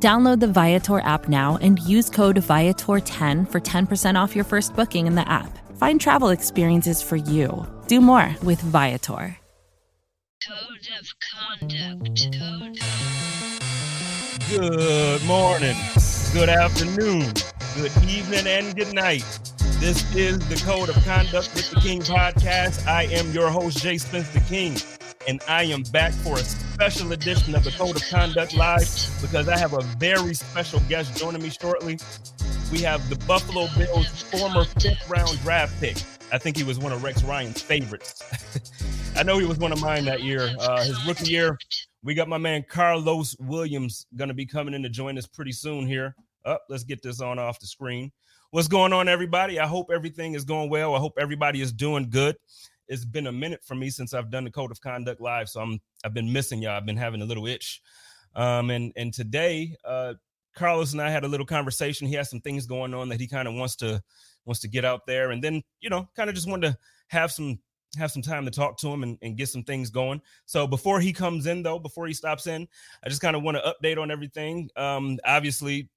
Download the Viator app now and use code Viator10 for 10% off your first booking in the app. Find travel experiences for you. Do more with Viator. Code of conduct. Code Good morning, good afternoon, good evening, and good night. This is the Code of Conduct with the King podcast. I am your host, Jay Spencer King, and I am back for a special edition of the Code of Conduct Live because I have a very special guest joining me shortly. We have the Buffalo Bills former fifth round draft pick. I think he was one of Rex Ryan's favorites. I know he was one of mine that year. Uh, his rookie year, we got my man Karlos Williams going to be coming in to join us pretty soon here. Up, oh, let's get this on off the screen. What's going on, everybody? I hope everything is going well. I hope everybody is doing good. It's been a minute for me since I've done the Code of Conduct live, so I'm I've been missing y'all. I've been having a little itch. Um, and and today, uh, Karlos and I had a little conversation. He has some things going on that he kind of wants to wants to get out there, and then you know, kind of just wanted to have some have some time to talk to him and, and get some things going. So before he comes in, though, before he stops in, I just kind of want to update on everything. Um, obviously,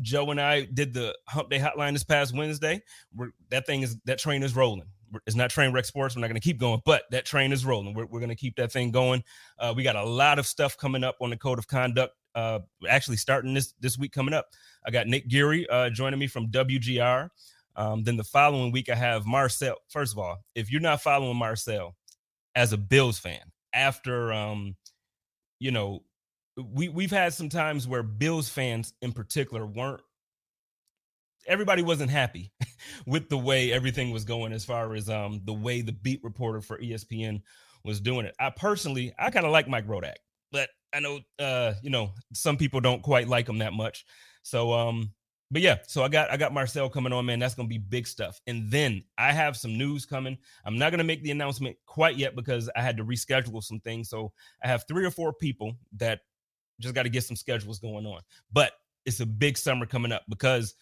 Joe and I did the Hump Day Hotline this past Wednesday. We're, that thing is that train is rolling. It's not train wreck sports. We're not going to keep going, but that train is rolling. We're, we're going to keep that thing going. Uh, we got a lot of stuff coming up on the code of conduct. Uh, actually, starting this this week coming up, I got Nick Geary uh, joining me from WGR. Um, then the following week, I have Marcel. First of all, if you're not following Marcel as a Bills fan, after um, you know, we we've had some times where Bills fans in particular weren't everybody wasn't happy with the way everything was going as far as um the way the beat reporter for ESPN was doing it. I personally I kind of like Mike Rodak, but I know uh you know some people don't quite like him that much. So um but yeah, so I got I got Marcel coming on, man. That's gonna be big stuff. And then I have some news coming. I'm not gonna make the announcement quite yet because I had to reschedule some things. So I have three or four people that just got to get some schedules going on. But it's a big summer coming up because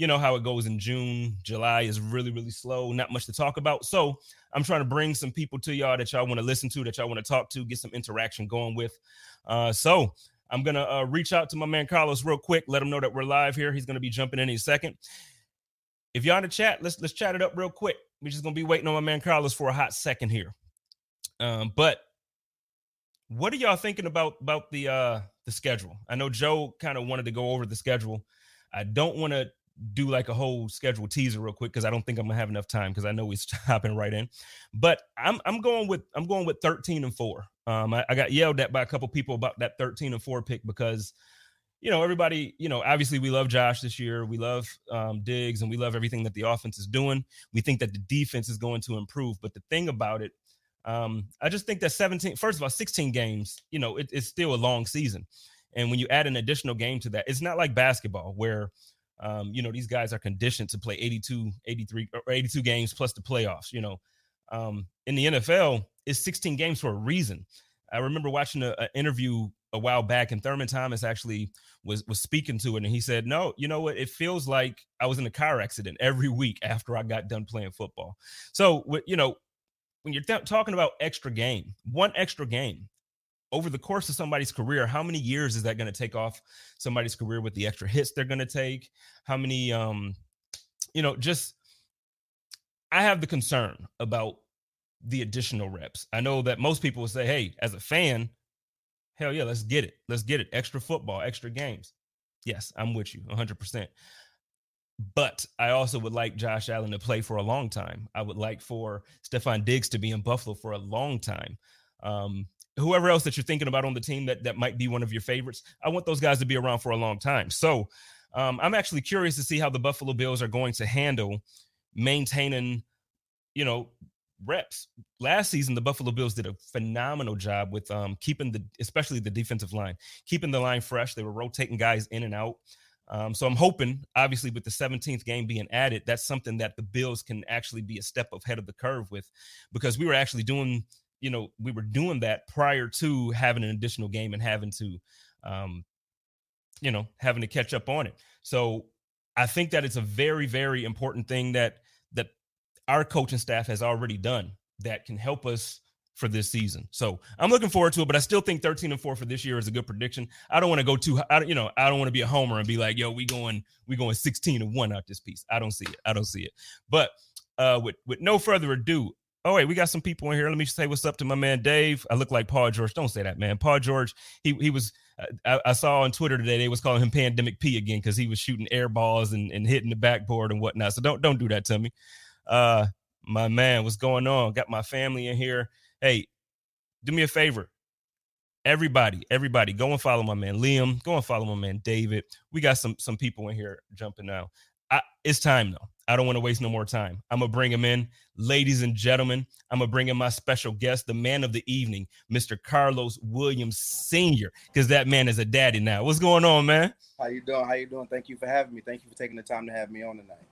you know how it goes in June, July is really, really slow, not much to talk about. So I'm trying to bring some people to y'all that y'all want to listen to, that y'all want to talk to, get some interaction going with. Uh, so I'm gonna uh, reach out to my man Karlos real quick, let him know that we're live here. He's gonna be jumping in any second. If y'all in the chat, let's let's chat it up real quick. We're just gonna be waiting on my man Karlos for a hot second here. Um, but what are y'all thinking about about the uh the schedule? I know Joe kind of wanted to go over the schedule. I don't want to do like a whole schedule teaser real quick because I don't think I'm gonna have enough time because I know he's hopping right in. But I'm I'm going with I'm going with 13 and four. Um, I, I got yelled at by a couple people about that 13 and four pick because you know everybody you know obviously we love Josh this year. We love um, Diggs and we love everything that the offense is doing. We think that the defense is going to improve. But the thing about it, um, I just think that 17 first of all 16 games, you know, it, it's still a long season. And when you add an additional game to that, it's not like basketball where um, you know, these guys are conditioned to play 82, 83, or 82 games plus the playoffs. You know, um, in the NFL, it's 16 games for a reason. I remember watching an interview a while back, and Thurman Thomas actually was was speaking to it, and he said, "No, you know what? It feels like I was in a car accident every week after I got done playing football." So, you know, when you're th- talking about extra game, one extra game, over the course of somebody's career, how many years is that going to take off somebody's career with the extra hits they're going to take? How many, um, you know, just I have the concern about the additional reps. I know that most people will say, hey, as a fan, hell yeah, let's get it. Let's get it. Extra football, extra games. Yes, I'm with you 100%. But I also would like Josh Allen to play for a long time. I would like for Stefon Diggs to be in Buffalo for a long time. Um, whoever else that you're thinking about on the team that that might be one of your favorites. I want those guys to be around for a long time. So um, I'm actually curious to see how the Buffalo Bills are going to handle maintaining, you know, reps. Last season, the Buffalo Bills did a phenomenal job with um, keeping the, especially the defensive line, keeping the line fresh. They were rotating guys in and out. Um, so I'm hoping, obviously, with the 17th game being added, that's something that the Bills can actually be a step ahead of the curve with, because we were actually doing, you know, we were doing that prior to having an additional game and having to, um, you know, having to catch up on it. So I think that it's a very, very important thing that that our coaching staff has already done that can help us for this season. So I'm looking forward to it, but I still think 13 and 4 for this year is a good prediction. I don't want to go too I you know, I don't want to be a homer and be like, yo, we going we going 16 and 1 out this piece. I don't see it. I don't see it. But uh with with no further ado, oh wait, we got some people in here. Let me say what's up to my man Dave. I look like Paul George. Don't say that, man. Paul George, he he was I, I, saw on Twitter today they was calling him Pandemic P again because he was shooting air balls and, and hitting the backboard and whatnot. So don't don't do that to me. Uh my man, what's going on? Got my family in here. Hey, do me a favor. Everybody, everybody, go and follow my man Liam. Go and follow my man David. We got some some people in here jumping now. I, it's time though. I don't want to waste no more time. I'm gonna bring him in, ladies and gentlemen. I'm gonna bring in my special guest, the man of the evening, Mr. Karlos Williams Sr. Because that man is a daddy now. What's going on, man? How you doing? How you doing? Thank you for having me. Thank you for taking the time to have me on tonight.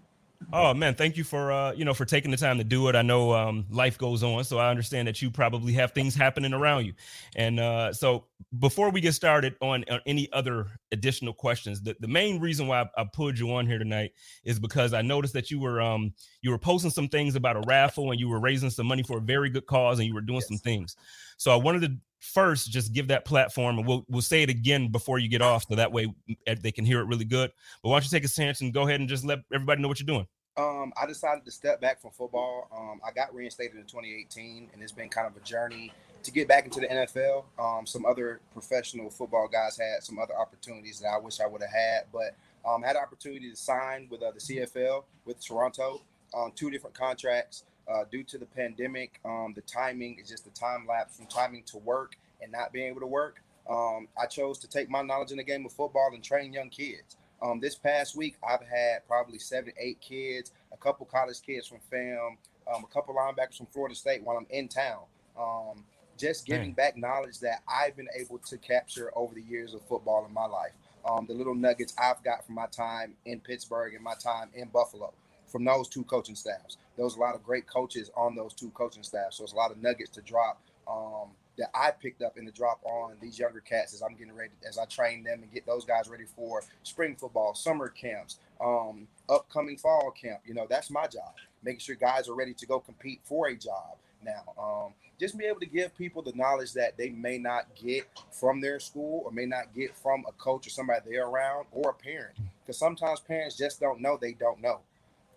Oh man, thank you for uh, you know for taking the time to do it. I know um, life goes on, so I understand that you probably have things happening around you. And uh, so before we get started on, on any other additional questions, the, the main reason why I, I, pulled you on here tonight is because I noticed that you were um, you were posting some things about a raffle and you were raising some money for a very good cause and you were doing yes. some things. So I wanted to first just give that platform and we'll we'll say it again before you get off so that way eh, they can hear it really good. But why don't you take a chance and go ahead and just let everybody know what you're doing? Um, I decided to step back from football. Um, I got reinstated in 2018, and it's been kind of a journey to get back into the NFL. Um, some other professional football guys had some other opportunities that I wish I would have had, but um, had opportunity to sign with uh, the CFL with Toronto on two different contracts. Uh, due to the pandemic, um, the timing is just the time lapse from timing to work and not being able to work. Um, I chose to take my knowledge in the game of football and train young kids. Um, this past week, I've had probably seven, eight kids, a couple college kids from FAM, um, a couple linebackers from Florida State while I'm in town. Um, just giving back knowledge that I've been able to capture over the years of football in my life. Um, the little nuggets I've got from my time in Pittsburgh and my time in Buffalo from those two coaching staffs. There was a lot of great coaches on those two coaching staffs. So it's a lot of nuggets to drop um, that I picked up in the drop on these younger cats as I'm getting ready, as I train them and get those guys ready for spring football, summer camps, um, upcoming fall camp. You know, that's my job, making sure guys are ready to go compete for a job now. Um, just be able to give people the knowledge that they may not get from their school or may not get from a coach or somebody they're around or a parent. Because sometimes parents just don't know they don't know.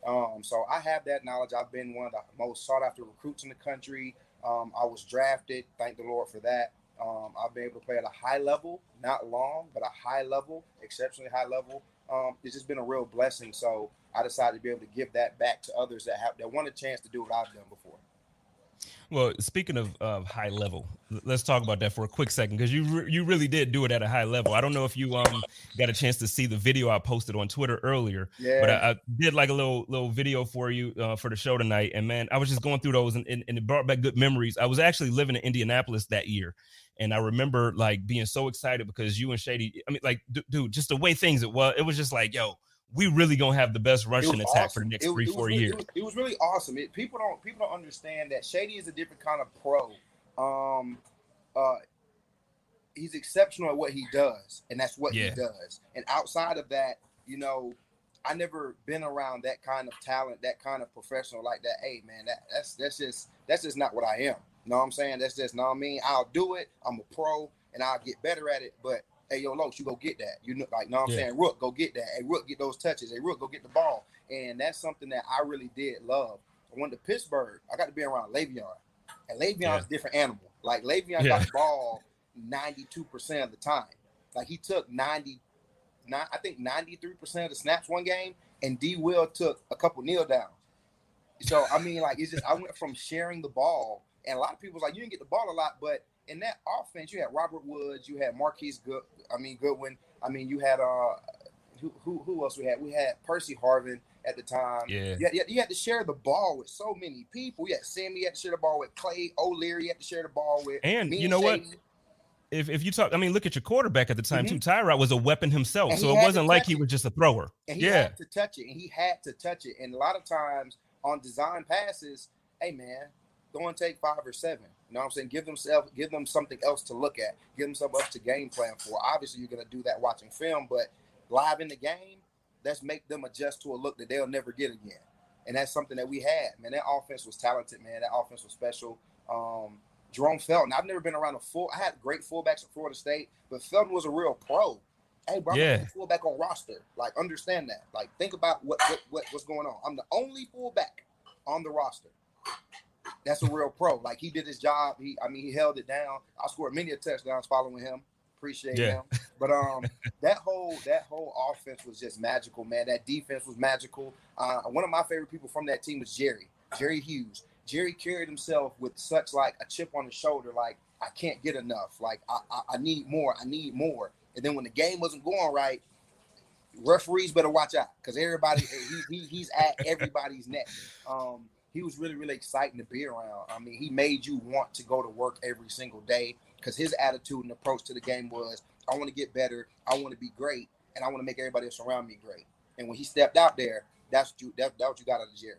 Um, so I have that knowledge. I've been one of the most sought after recruits in the country. Um, I was drafted. Thank the Lord for that. Um, I've been able to play at a high level, not long, but a high level, exceptionally high level. Um, it's just been a real blessing. So I decided to be able to give that back to others that have that want a chance to do what I've done before. Well, speaking of, of high level, let's talk about that for a quick second because you re- you really did do it at a high level. I don't know if you um got a chance to see the video I posted on Twitter earlier, yeah. but I, I did like a little little video for you uh, for the show tonight. And man, I was just going through those and, and, and it brought back good memories. I was actually living in Indianapolis that year, and I remember like being so excited because you and Shady. I mean, like, d- dude, just the way things it was. It was just like, yo we really gonna have the best rushing attack awesome. for the next it, three, it four really, years. It was, it was, really awesome. people don't people don't understand that Shady is a different kind of pro. Um, uh, he's exceptional at what he does, and that's what yeah. he does. And outside of that, you know, I never been around that kind of talent, that kind of professional like that. Hey, man, that that's that's just that's just not what I am. You know what I'm saying? That's just not I mean. I'll do it. I'm a pro, and I'll get better at it. But hey yo, Los, you go get that. You know, like, know what I'm yeah. saying? Rook, go get that. Hey, Rook, get those touches. Hey, Rook, go get the ball. And that's something that I really did love. I went to Pittsburgh. I got to be around Le'Veon, and Le'Veon's yeah. a different animal. Like Le'Veon yeah. got the ball 92 percent of the time. Like he took 90, not, I think 93 percent of the snaps one game, and D. Will took a couple kneel downs. So I mean, like it's just I went from sharing the ball, and a lot of people was like, you didn't get the ball a lot, but in that offense, you had Robert Woods, you had Marquise Good, I mean Goodwin, I mean you had uh who who, who else we had? We had Percy Harvin at the time. Yeah. You had, you had to share the ball with so many people. You had Sammy you had to share the ball with Clay O'Leary, you had to share the ball with. And you know what? if, if you talk, I mean, look at your quarterback at the time Mhm. too. Tyrod was a weapon himself, so it wasn't like he it. was just a thrower. and he Yeah, had to touch it, and he had to touch it. And a lot of times on design passes, hey man, go and take five or seven. You know what I'm saying? Give themselves, give them something else to look at. Give them something else to game plan for. Obviously, you're gonna do that watching film, but live in the game, let's make them adjust to a look that they'll never get again. And that's something that we had. Man, that offense was talented. Man, that offense was special. Um, Jerome Felton. I've never been around a full. I had great fullbacks at Florida State, but Felton was a real pro. Hey, bro, I'm Yeah. the fullback on roster. Like, understand that. Like, think about what, what what what's going on. I'm the only fullback on the roster. That's a real pro. Like, he did his job. He, I mean, he held it down. I scored many a touchdowns following him. Appreciate Yeah. him. But um, that whole that whole offense was just magical, man. That defense was magical. Uh, one of my favorite people from that team was Jerry, Jerry Hughes. Jerry carried himself with such like a chip on his shoulder, like I can't get enough, like I, I, I need more, I need more. And then when the game wasn't going right, referees better watch out because everybody he, he, he's at everybody's neck. Um, he was really really exciting to be around. I mean, he made you want to go to work every single day because his attitude and approach to the game was, I want to get better, I want to be great, and I want to make everybody else around me great. And when he stepped out there, that's what you that, that's what you got out of Jerry.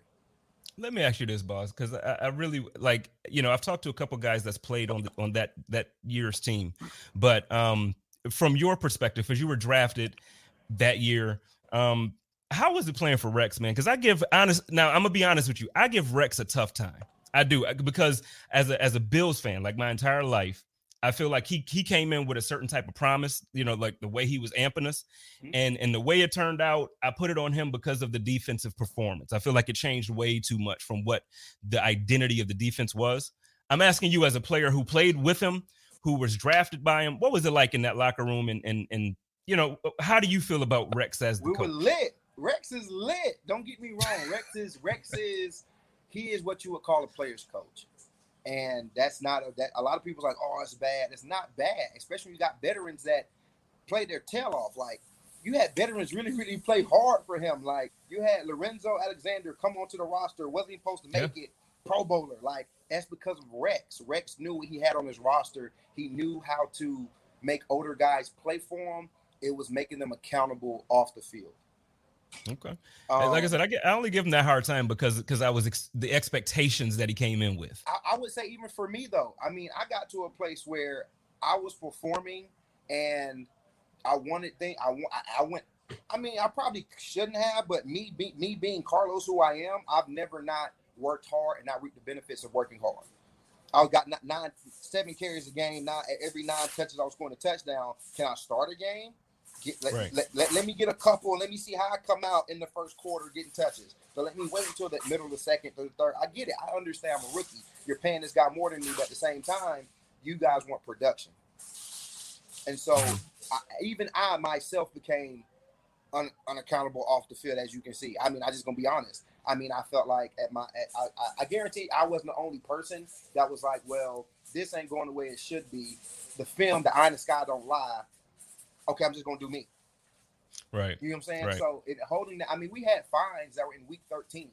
Let me ask you this, boss, because I, I really like you know I've talked to a couple guys that's played on the, on that that year's team, but um, from your perspective, as you were drafted that year, um, how was it playing for Rex, man? Because I give honest now I'm gonna be honest with you, I give Rex a tough time. I do because as a as a Bills fan, like my entire life, I feel like he he came in with a certain type of promise, you know, like the way he was amping us, Mhm. and and the way it turned out, I put it on him because of the defensive performance. I feel like it changed way too much from what the identity of the defense was. I'm asking you as a player who played with him, who was drafted by him, what was it like in that locker room, and and and you know, how do you feel about Rex as the We were coach? lit. Rex is lit. Don't get me wrong. Rex is Rex is he is what you would call a player's coach. And that's not a, that a lot of people are like, oh, it's bad. It's not bad, especially when you got veterans that play their tail off. Like you had veterans really, really play hard for him. Like you had Lorenzo Alexander come onto the roster, wasn't even supposed to make it Pro Bowler. Like that's because of Rex. Rex knew what he had on his roster. He knew how to make older guys play for him. It was making them accountable off the field. Okay, Um, like I said, I get I only give him that hard time because because I was ex- the expectations that he came in with. I, I would say even for me though, I mean, I got to a place where I was performing and I wanted thing. I want. I, I went. I mean, I probably shouldn't have, but me, be, me being Karlos, who I am, I've never not worked hard and not reaped the benefits of working hard. I got nine, seven carries a game. Nine every nine touches, I was scoring a touchdown. Can I start a game? Get, let, Right. let, let, let me get a couple and let me see how I come out in the first quarter getting touches. So let me wait until the middle of the second or the third. I get it. I understand I'm a rookie. You're paying this guy more than me, but at the same time, you guys want production. And so I, even I myself became un, unaccountable off the field, as you can see. I mean, I just gonna be honest. I mean, I felt like at my, at, I, I, I guarantee I wasn't the only person that was like, well, this ain't going the way it should be. The film, the eye in the sky don't lie. Okay, I'm just gonna do me. Right. You know what I'm saying? Right. So it holding that. I mean, we had fines that were in week 13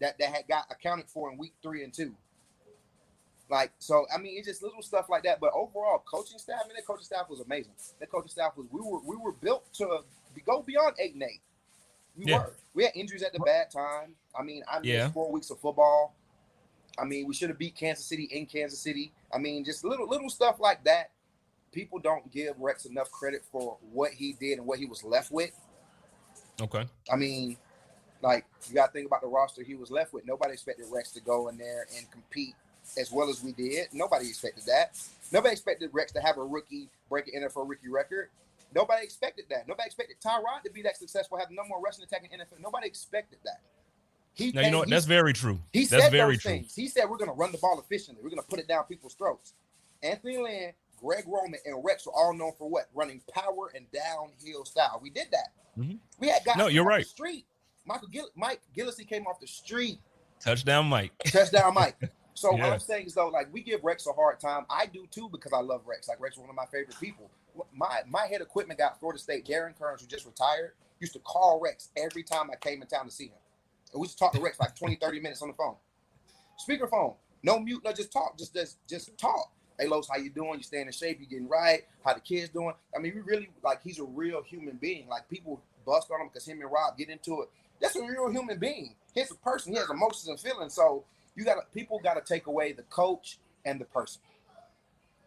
that that had got accounted for in week three and two. Like so, I mean, it's just little stuff like that. But overall, coaching staff, I mean, that coaching staff was amazing. That coaching staff was we were we were built to go beyond eight and eight. We Yeah. were. We had injuries at the bad time. I mean, I missed Yeah. four weeks of football. I mean, we should have beat Kansas City in Kansas City. I mean, just little little stuff like that. People don't give Rex enough credit for what he did and what he was left with. Okay. I mean, like you got to think about the roster he was left with. Nobody expected Rex to go in there and compete as well as we did. Nobody expected that. Nobody expected Rex to have a rookie break an NFL rookie record. Nobody expected that. Nobody expected Tyrod to be that successful, have the number one rushing attack in NFL. Nobody expected that. He, Now you know what? That's very true. he That's said very those true. things. He said we're going to run the ball efficiently. We're going to put it down people's throats. Anthony Lynn, Greg Roman, and Rex were all known for what? Running power and downhill style. We did that. Mhm. We had guys No, you're right. street. Michael Gill- Mike Gillislee came off the street. Touchdown, Mike. Touchdown, Mike. So what I'm saying is though, like we give Rex a hard time. I do too because I love Rex. Like Rex is one of my favorite people. My my head equipment got Florida State. Darren Kearns, who just retired, used to call Rex every time I came in town to see him. And we used to talk to Rex like 20, 30 minutes on the phone. Speakerphone, no mute, no just talk, just just just talk. Hey, Los, how you doing? You staying in shape? You getting right? How the kids doing? I mean, we really like he's a real human being. Like people bust on him because him and Rob get into it. That's a real human being. He's a person. He has emotions and feelings. So you got to people got to take away the coach and the person.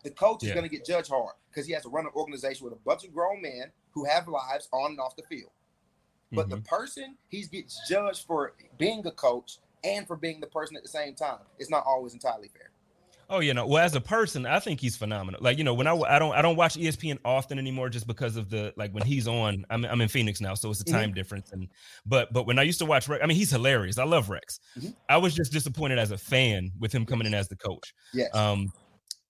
The coach yeah. is going to get judged hard because he has to run an organization with a bunch of grown men who have lives on and off the field. But mm-hmm. the person he gets judged for being a coach and for being the person at the same time. It's not always entirely fair. Oh, you know, well, as a person, I think he's phenomenal. Like, you know, when I, I don't I don't watch ESPN often anymore, just because of the like when he's on. I'm I'm in Phoenix now, so it's a time mm-hmm. difference. And but but when I used to watch, Rex, I mean, he's hilarious. I love Rex. Mm-hmm. I was just disappointed as a fan with him coming in as the coach. Yes. Um,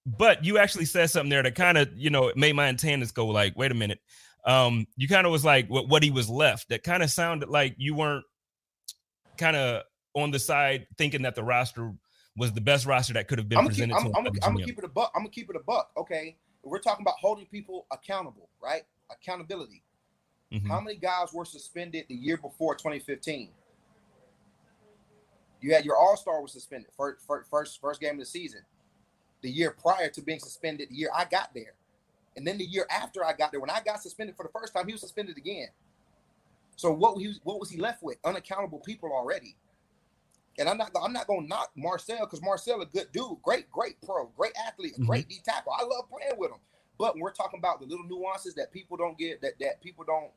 but you actually said something there that kind of you know made my antennas go like, wait a minute. Um, you kind of was like what what he was left. That kind of sounded like you weren't kind of on the side thinking that the roster was the best roster that could have been I'm presented keep, to I'm, I'm, I'm gonna keep it a buck. I'm gonna keep it a buck. Okay, we're talking about holding people accountable, right? Accountability. Mm-hmm. How many guys were suspended the year before 2015? You had your All Star was suspended first, first first game of the season. The year prior to being suspended, the year I got there, and then the year after I got there, when I got suspended for the first time, he was suspended again. So what he was, what was he left with? Unaccountable people already. And I'm not I'm not gonna knock Marcell because Marcell a good dude, great, great pro, great athlete, mm-hmm. great D tackle. I love playing with him. But we're talking about the little nuances that people don't get, that that people don't,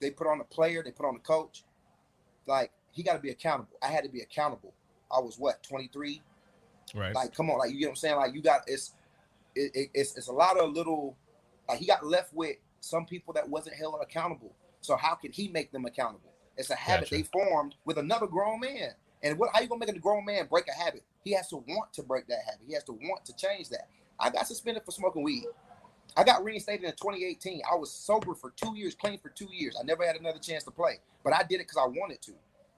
they put on the player, they put on the coach. Like he got to be accountable. I had to be accountable. I was what 23. Right. Like, come on, like you get what I'm saying. Like you got it's, it, it, it's it's a lot of little. Like he got left with some people that wasn't held accountable. So how can he make them accountable? It's a habit gotcha. they formed with another grown man. And what how you gonna make a grown man break a habit? He has to want to break that habit. He has to want to change that. I got suspended for smoking weed. I got reinstated in 2018. I was sober for two years, clean for two years. I never had another chance to play, but I did it because I wanted to.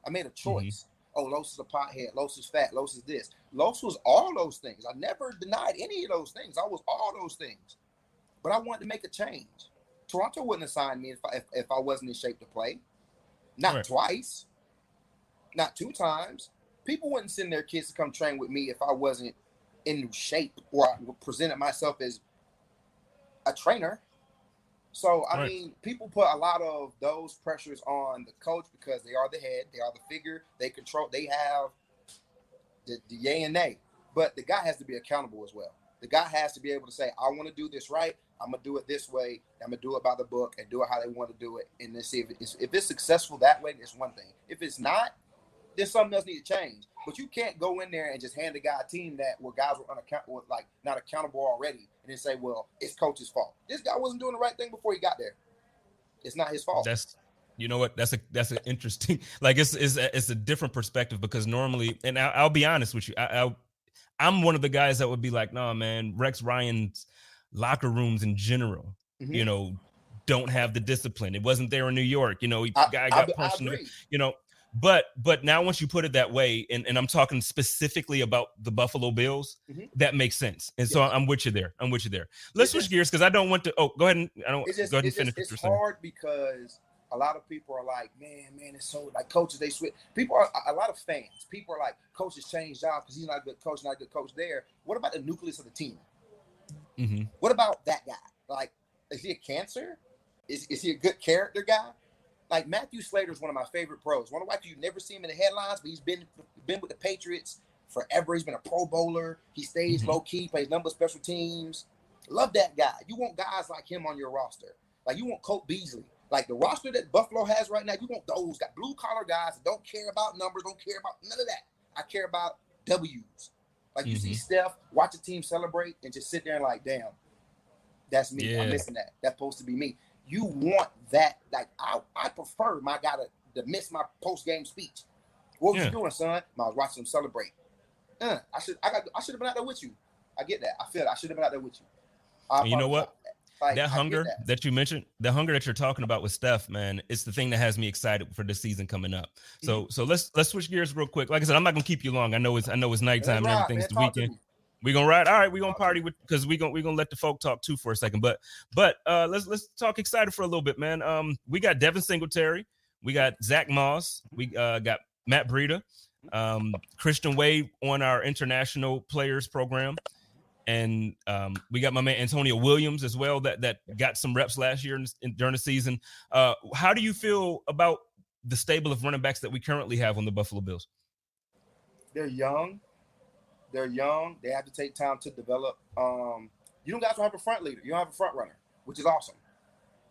I made a mm-hmm. choice. Mm-hmm. Oh, Los is a pothead. Los is fat. Los is this. Los was all those things. I never denied any of those things. I was all those things, but I wanted to make a change. Toronto wouldn't have signed me if I, if, if I wasn't in shape to play. Not right. twice not two times. People wouldn't send their kids to come train with me if I wasn't in shape or I presented myself as a trainer. So I right. mean, people put a lot of those pressures on the coach because they are the head, they are the figure, they control, they have the, the yay and nay. But the guy has to be accountable as well. The guy has to be able to say, "I want to do this right. I'm gonna do it this way. I'm gonna do it by the book and do it how they want to do it." And then see if it's if it's successful that way, it's one thing. If it's not, then something else need to change. But you can't go in there and just hand a guy a team that where guys were unaccountable, like not accountable already, and then say, "Well, it's coach's fault." This guy wasn't doing the right thing before he got there. It's not his fault. That's you know what that's a that's an interesting like it's it's a, it's a different perspective because normally and I, will be honest with you I, I I'm one of the guys that would be like no man Rex Ryan's locker rooms in general mm-hmm. you know don't have the discipline it wasn't there in New York you know he, I, guy got punched you know but but now once you put it that way, and, and I'm talking specifically about the Buffalo Bills, mm-hmm. that makes sense. And so I'm with you there. I'm with you there. Let's it's switch gears because I don't want to. Oh, go ahead and I don't just, go ahead and finish. Just, it's hard because a lot of people are like, man, man, it's so like coaches they switch. People are a lot of fans. People are like, coaches change jobs because he's not a good coach, not a good coach there. What about the nucleus of the team? Mm-hmm. What about that guy? Like, is he a cancer? Is, is he a good character guy? Like Matthew Slater is one of my favorite pros. One of why you never see him in the headlines, but he's been been with the Patriots forever. He's been a Pro Bowler. He stays mm-hmm. low key, plays number of special teams. Love that guy. You want guys like him on your roster. Like you want Cole Beasley. Like the roster that Buffalo has right now, you want those got blue collar guys that don't care about numbers, don't care about none of that. I care about W's. Like you mm-hmm. see Steph, watch a team celebrate and just sit there and like, damn, that's me. Yeah. I'm missing that. That's supposed to be me you want that. Like I, I prefer my guy to, to miss my post game speech. What was yeah. you doing, son? I was watching them celebrate. Uh, I should I got I should have been out there with you. I get that. I feel it. I should have been out there with you. you know what? Like, that hunger that. that. you mentioned, the hunger that you're talking about with Steph, man, it's the thing that has me excited for the season coming up. So, mm-hmm. so let's let's switch gears real quick. Like I said, I'm not gonna keep you long. I know it's I know it's nighttime and everything's the weekend. We gonna ride. All right, we gonna party with because we gonna we gonna let the folk talk too for a second. But but uh let's let's talk excited for a little bit, man. Um, we got Devin Singletary, we got Zach Moss, we uh got Matt Breida, um, Christian Wade on our international players program, and um, we got my man Antonio Williams as well that that got some reps last year in, in, during the season. Uh, how do you feel about the stable of running backs that we currently have on the Buffalo Bills? They're young. They're young. They have to take time to develop. Um, you don't got to have a front leader. You don't have a front runner, which is awesome.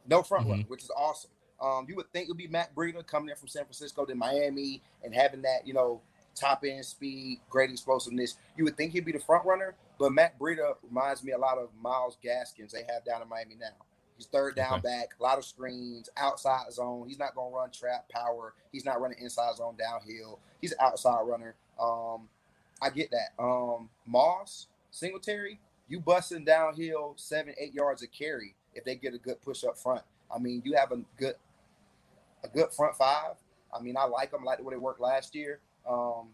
No front mm-hmm. runner, which is awesome. Um, you would think it would be Matt Breida coming in from San Francisco to Miami and having that, you know, top end speed, great explosiveness. You would think he'd be the front runner, but Matt Breida reminds me a lot of Myles Gaskins they have down in Miami now. He's third down okay. back, a lot of screens, outside zone. He's not going to run trap power. He's not running inside zone downhill. He's an outside runner. Um, I get that. Um, Moss, Singletary, you busting downhill seven, eight yards of carry if they get a good push up front. I mean, you have a good a good front five. I mean, I like them. I like the way they worked last year. Um,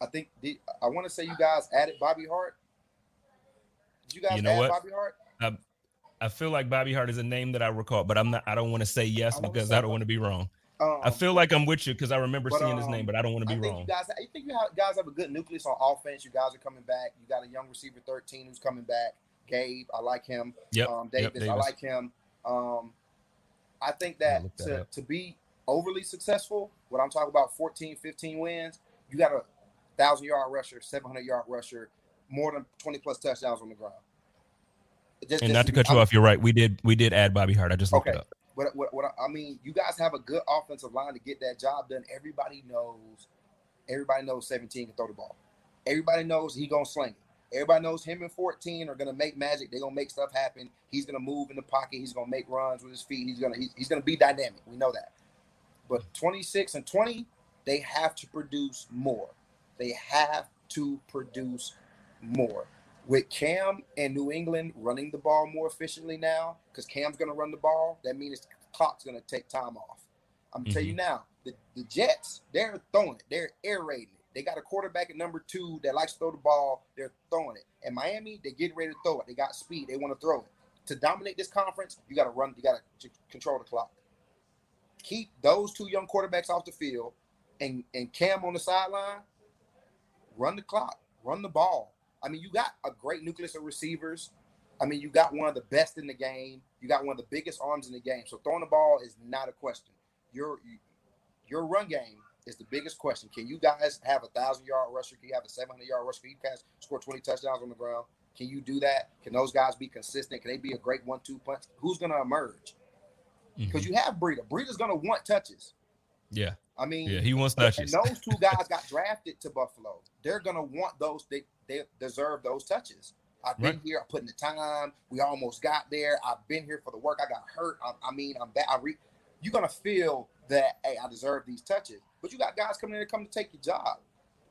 I think the, I want to say you guys added Bobby Hart. Did you guys you know add what? Bobby Hart? I, I feel like Bobby Hart is a name that I recall, but I'm not. I don't want to say yes I because I don't want to be wrong. Um, I feel like I'm with you because I remember but, seeing his name, um, but I don't want to be wrong. You guys, I think you have, guys have a good nucleus on offense. You guys are coming back. You got a young receiver, 13, who's coming back. Gabe, I like him. Yep. Um, Davis, yep, Davis, I like him. Um, I think that, that to, to be overly successful, what I'm talking about 14, 15 wins, you got a thousand yard rusher, 700 yard rusher, more than 20 plus touchdowns on the ground. Just, and just, not to cut you I'm, off, you're right. We did we did add Bobby Hart. I just looked okay. it up. What, what, what I mean, you guys have a good offensive line to get that job done. Everybody knows, everybody knows 17 can throw the ball. Everybody knows he gonna sling it. Everybody knows him and 14 are gonna make magic. They're gonna make stuff happen. He's gonna move in the pocket. He's gonna make runs with his feet. He's gonna he's, he's gonna be dynamic. We know that. But 26 and 20, they have to produce more. They have to produce more. With Cam and New England running the ball more efficiently now, because Cam's going to run the ball, that means the clock's going to take time off. I'm mm-hmm. tell you mm-hmm. now, the, the Jets, they're throwing it. They're air raiding it. They got a quarterback at number two that likes to throw the ball. They're throwing it. And Miami, they're getting ready to throw it. They got speed. They want to throw it. To dominate this conference, you got to run. You got to control the clock keep those two young quarterbacks off the field and, and Cam on the sideline, run the clock, run the ball. I mean, you got a great nucleus of receivers. I mean, you got one of the best in the game. You got one of the biggest arms in the game. So throwing the ball is not a question. Your your run game is the biggest question. Can you guys have a thousand yard rusher? Can you have a seven hundred yard rusher? Can you guys score twenty touchdowns on the ground? Can you do that? Can those guys be consistent? Can they be a great one two punch? Who's going to emerge? because mm-hmm. you have Breida. Breida's gonna want touches. Yeah. I mean, yeah, he wants touches. And those two guys got drafted to Buffalo. They're gonna want those. They they deserve those touches. I've been right. here. I put in the time. We almost got there. I've been here for the work. I got hurt. I, I mean, I'm back. I re- you're gonna feel that. Hey, I deserve these touches. But you got guys coming in to come to take your job.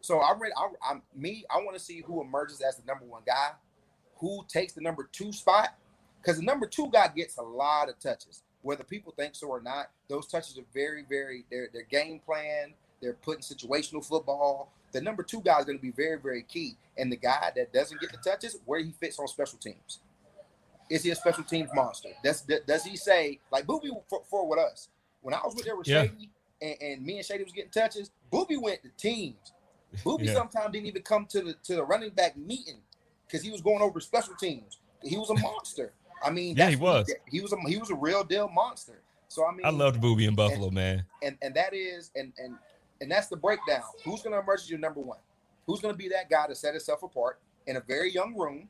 So I'm ready. I, am me. I want to see who emerges as the number one guy, who takes the number two spot, because the number two guy gets a lot of touches whether people think so or not. Those touches are very, very. They're they're game plan. They're putting situational football. The number two guy is going to be very, very key. And the guy that doesn't get the touches, where he fits on special teams. Is he a special teams monster? Does does he say like Booby for, for with us? When I was with there with yeah. Shady and, and, me and Shady was getting touches, Booby went to teams. Booby yeah. sometimes didn't even come to the to the running back meeting because he was going over special teams. He was a monster. I mean, yeah, he was. He was a he was a real deal monster. So I mean, I loved Booby and Buffalo, and, man. And and that is and and and that's the breakdown. Who's going to emerge as your number one? Who's going to be that guy to set himself apart in a very young room?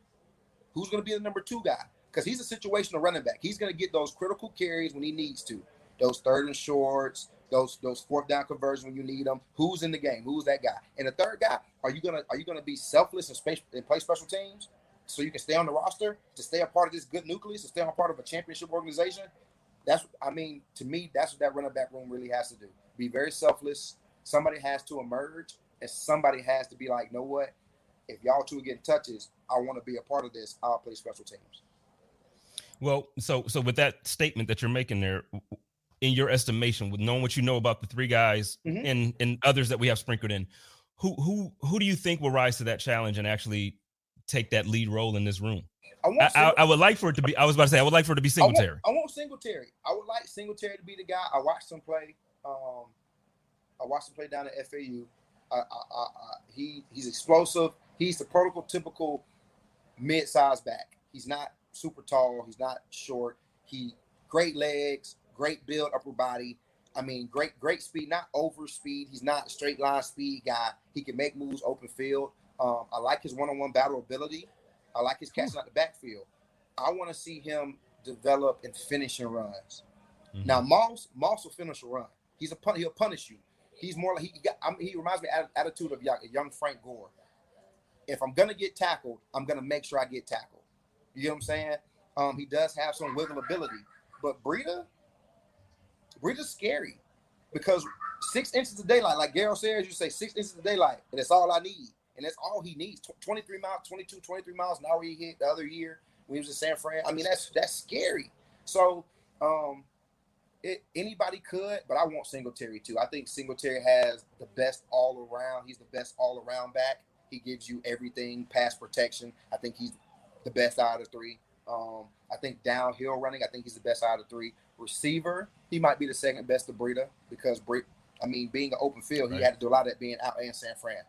Who's going to be the number two guy? Because he's a situational running back. He's going to get those critical carries when he needs to, those third and shorts, those those fourth down conversions when you need them. Who's in the game? Who's that guy? And the third guy, are you gonna are you gonna be selfless and space and play special teams? So you can stay on the roster, to stay a part of this good nucleus, to stay on part of a championship organization. That's, I mean, to me, that's what that running back room really has to do. Be very selfless. Somebody has to emerge, and somebody has to be like, know what? If y'all two are getting touches, I want to be a part of this. I'll play special teams. Well, so so with that statement that you're making there, in your estimation, with knowing what you know about the three guys mm-hmm. and and others that we have sprinkled in, who who who do you think will rise to that challenge and actually take that lead role in this room. I, I, I, I, would like for it to be. I was about to say I would like for it to be Singletary. I want, I want Singletary. I would like Singletary to be the guy. I watched him play. Um, I watched him play down at FAU. he he's explosive. He's the prototypical mid-sized back. He's not super tall. He's not short. He great legs, great build, upper body. I mean, great, great speed, not over speed. He's not straight line speed guy. He can make moves open field. Um, I like his one-on-one battle ability. I like his catching out the backfield. I want to see him develop and finishing runs. Mm-hmm. Now Moss, Moss will finish a run. He's a pun- he'll punish you. He's more like he got. I mean, he reminds me of attitude of young, young Frank Gore. If I'm gonna get tackled, I'm gonna make sure I get tackled. You know what I'm saying? Um, he does have some wiggle ability, but Breida, Breida's scary because six inches of daylight, like Garold says, you say six inches of daylight, and it's all I need. And that's all he needs. 23 miles, 22, 23 miles an hour he hit the other year when he was in San Fran. I mean, that's that's scary. So um it, anybody could, but I want Singletary too. I think Singletary has the best all around. He's the best all around back. He gives you everything, pass protection. I think he's the best out of three. Um, I think downhill running, I think he's the best out of three. Receiver, he might be the second best to Breida because Bre- I mean, being an open field, right. he had to do a lot of that being out in San Fran.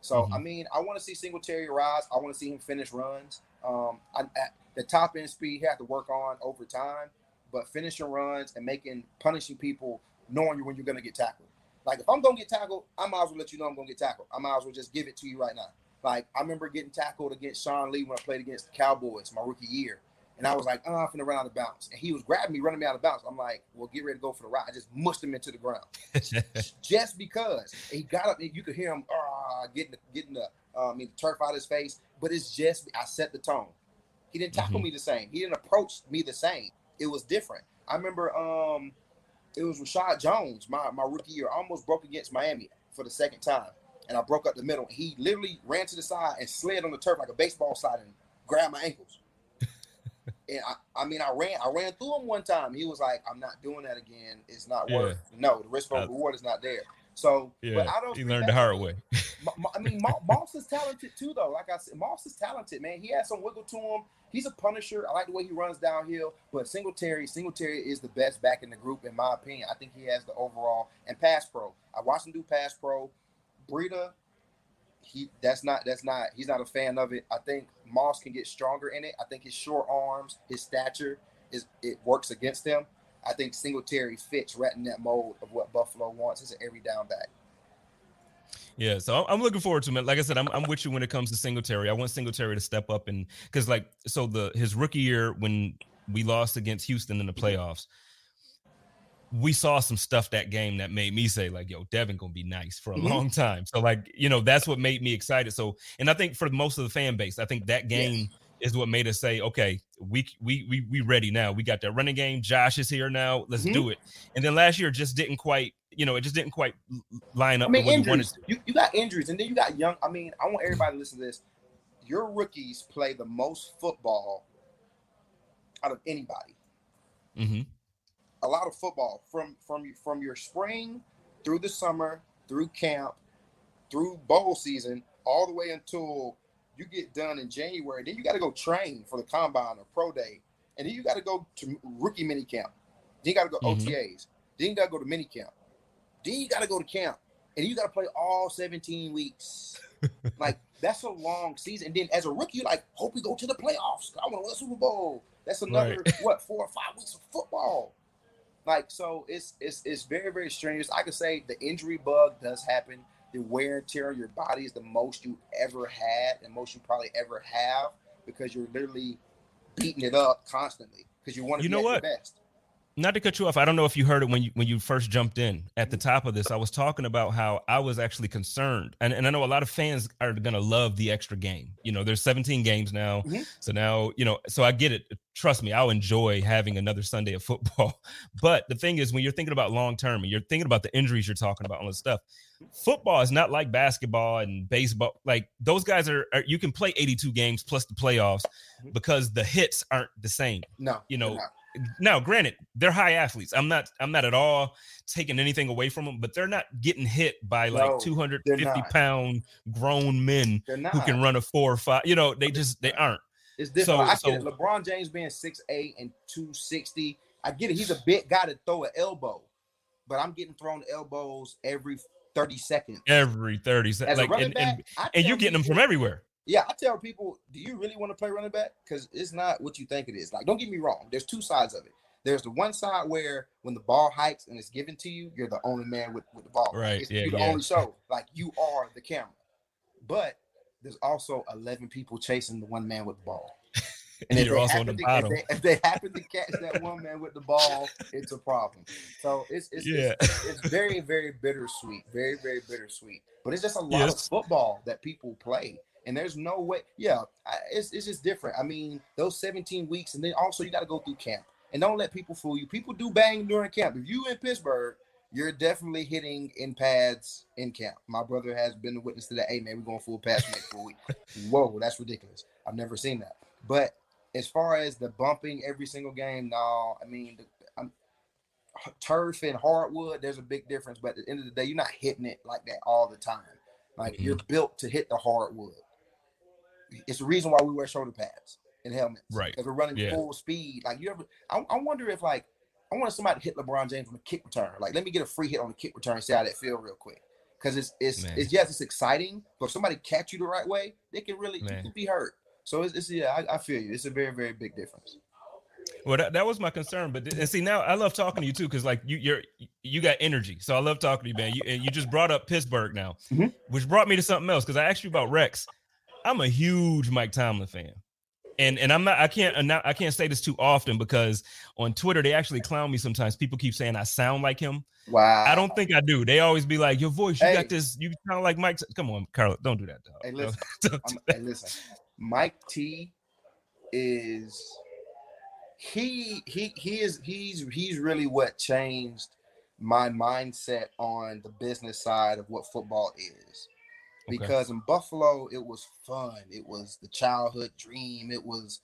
So mm-hmm. I mean, I want to see Singletary rise. I want to see him finish runs. Um, I, the top end speed he had to work on over time, but finishing runs and making punishing people, knowing when you're going to get tackled. Like if I'm going to get tackled, I might as well let you know I'm going to get tackled. I might as well just give it to you right now. Like I remember getting tackled against Sean Lee when I played against the Cowboys my rookie year. And I was like, oh, I'm finna run out of bounds. And he was grabbing me, running me out of bounds. I'm like, well, get ready to go for the ride. I just mushed him into the ground. just because. And he got up, and you could hear him uh, getting, getting the, uh, I mean, the turf out of his face. But it's just, I set the tone. He didn't tackle mm-hmm. me the same. He didn't approach me the same. It was different. I remember um, it was Reshad Jones, my, my rookie year, I almost broke against Miami for the second time. And I broke up the middle. He literally ran to the side and slid on the turf like a baseball slide and grabbed my ankles and I, I mean, I ran, I ran through him one time. He was like, "I'm not doing that again. It's not yeah. worth. No, the risk for reward is not there." So, yeah, but I don't. He learned the hard way. I mean, Moss is talented too, though. Like I said, Moss is talented, man. He has some wiggle to him. He's a punisher. I like the way he runs downhill. But Singletary, Singletary is the best back in the group, in my opinion. I think he has the overall and pass pro. I watched him do pass pro. Breida, he that's not that's not he's not a fan of it. I think Moss can get stronger in it. I think his short arms, his stature is it works against him. I think Singletary fits right in that mold of what Buffalo wants as an every down back. Yeah, so I'm looking forward to it. Like I said, I'm, I'm with you when it comes to Singletary. I want Singletary to step up and because like so the his rookie year when we lost against Houston in the playoffs, we saw some stuff that game that made me say like yo devin gonna be nice for a mm-hmm. long time so like you know that's what made me excited so and i think for most of the fan base i think that game yes. is what made us say okay we we we, we ready now. We got that running game. Josh is here now. Let's mm-hmm. do it. And then last year just didn't quite you know it just didn't quite line up I mean, injuries. You, you got injuries and then you got young i mean i want everybody to listen to this. Your rookies play the most football out of anybody. Mm-hmm. A lot of football from from from your spring through the summer, through camp, through bowl season, all the way until you get done in January. Then you got to go train for the combine or pro day, and then you got to go to rookie mini camp. Then you got to go mm-hmm. OTAs. Then you got to go to mini camp. Then you got to go to camp, and you got to play all 17 weeks. like that's a long season. And then as a rookie, you like hope we go to the playoffs. I want to win a Super Bowl. That's another right. what four or five weeks of football. Like so, it's it's it's very very strange. I could say the injury bug does happen. The wear and tear on your body is the most you ever had, and most you probably ever have, because you're literally beating it up constantly because you want to you know what? best not to cut you off, I don't know if you heard it when you when you first jumped in at the top of this. I was talking about how I was actually concerned, and, and I know a lot of fans are gonna love the extra game. You know, there's 17 games now, mm-hmm. so now you know. So I get it. Trust me, I'll enjoy having another Sunday of football. But the thing is, when you're thinking about long term and you're thinking about the injuries you're talking about, all this stuff, football is not like basketball and baseball. Like those guys are, are you can play 82 games plus the playoffs mm-hmm. because the hits aren't the same. No, you know now granted they're high athletes. I'm not i'm not at all taking anything away from them but they're not getting hit by like no, 250 pound grown men who can run a four or five you know they just they aren't. It's different. So, so, lebron james being 6'8 and 260 i get it. He's a big guy to throw an elbow but i'm getting thrown elbows every 30 seconds. Every 30 seconds like and, back, and, and you're getting them from everywhere Yeah, I tell people, do you really want to play running back? Because it's not what you think it is. Like, don't get me wrong. There's two sides of it. There's the one side where when the ball hikes and it's given to you, you're the only man with, with the ball. Right. It's, yeah, you're the only show. Like you are the camera. But there's also 11 people chasing the one man with the ball. And if you're also on the to- bottom. If they, if they happen to catch that one man with the ball, it's a problem. So it's it's, Yeah. it's, it's very very bittersweet, very very bittersweet. But it's just a lot Yes. of football that people play, and there's no way. Yeah, I, it's it's just different. I mean, those 17 weeks, and then also you got to go through camp, and don't let people fool you. People do bang during camp. If you in Pittsburgh. You're definitely hitting in pads in camp. My brother has been a witness to that. Hey man, we're going full pads next full week. Whoa, that's ridiculous. I've never seen that. But as far as the bumping every single game, no, I mean, the, turf and hardwood, there's a big difference. But at the end of the day, you're not hitting it like that all the time. Like you're mm-hmm. built to hit the hardwood. It's the reason why we wear shoulder pads and helmets. Right. Because we're running Yeah. full speed. Like you ever, I, I wonder if like I want somebody to hit LeBron James from a kick return. Like let me get a free hit on the kick return and see how that feel real quick. Because it's it's Man. it's yes, it's exciting, but if somebody catch you the right way, they can really you can be hurt. So it's, it's yeah, I, I feel you. It's a very very big difference. Well, that, that was my concern, but and see now I love talking to you too because like you you're you got energy, so I love talking to you, man. You and you just brought up Pittsburgh now, Mhm. which brought me to something else because I asked you about Rex. I'm a huge Mike Tomlin fan, and and I'm not I can't I can't say this too often because on Twitter they actually clown me sometimes. People keep saying I sound like him. Wow. I don't think I do. They always be like, "Your voice, you Hey. got this. You sound like Mike." T-" Come on, Carla, don't do that. Dog. Hey, listen. do hey, listen, Mike T is he he he is he's he's really what changed my mindset on the business side of what football is. Okay. Because in Buffalo, it was fun. It was the childhood dream. It was,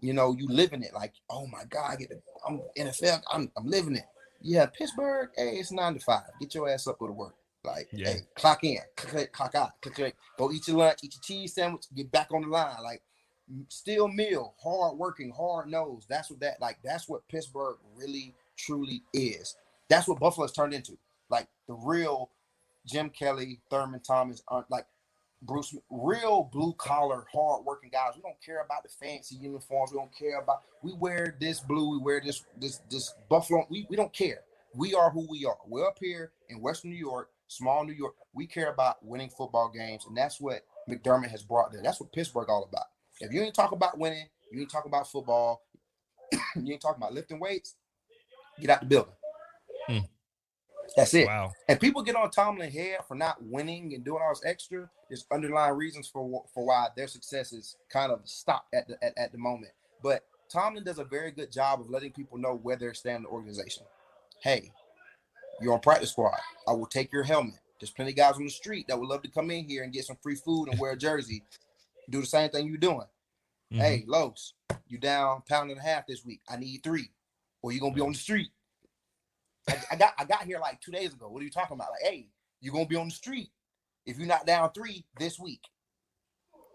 you know, you living it like, oh my God, I get the, I'm NFL, I'm, I'm living it. Yeah, Pittsburgh, hey, it's nine to five. Get your ass up, go to work. Like, Yeah. hey, clock in, click, clock out, click, click. Go eat your lunch, eat your cheese sandwich, get back on the line. Like, still meal, hard working, hard nose. That's what that like. That's what Pittsburgh really, truly is. That's what Buffalo's turned into. Like the real Jim Kelly, Thurman Thomas, aren't like Bruce, real blue collar, hard working guys. We don't care about the fancy uniforms. We don't care about. We wear this blue. We wear this this this Buffalo. We we don't care. We are who we are. We're up here in Western New York, small New York. We care about winning football games, and that's what McDermott has brought there. That's what Pittsburgh all about. If you ain't talk about winning, you ain't talking about football. you ain't talking about lifting weights. Get out the building. Hmm. That's it. Wow. And people get on Tomlin head for not winning and doing all this extra. There's underlying reasons for for why their success is kind of stopped at the at, at the moment. But Tomlin does a very good job of letting people know where they're standing in the organization. Hey, you're on practice squad. I will take your helmet. There's plenty of guys on the street that would love to come in here and get some free food and wear a jersey. Do the same thing you're doing. Mhm. Hey, Los, you down pound and a half this week. I need three, or you're gonna be on the street. I, I got I got here like two days ago. What are you talking about? Like, hey, you're gonna be on the street if you're not down three this week.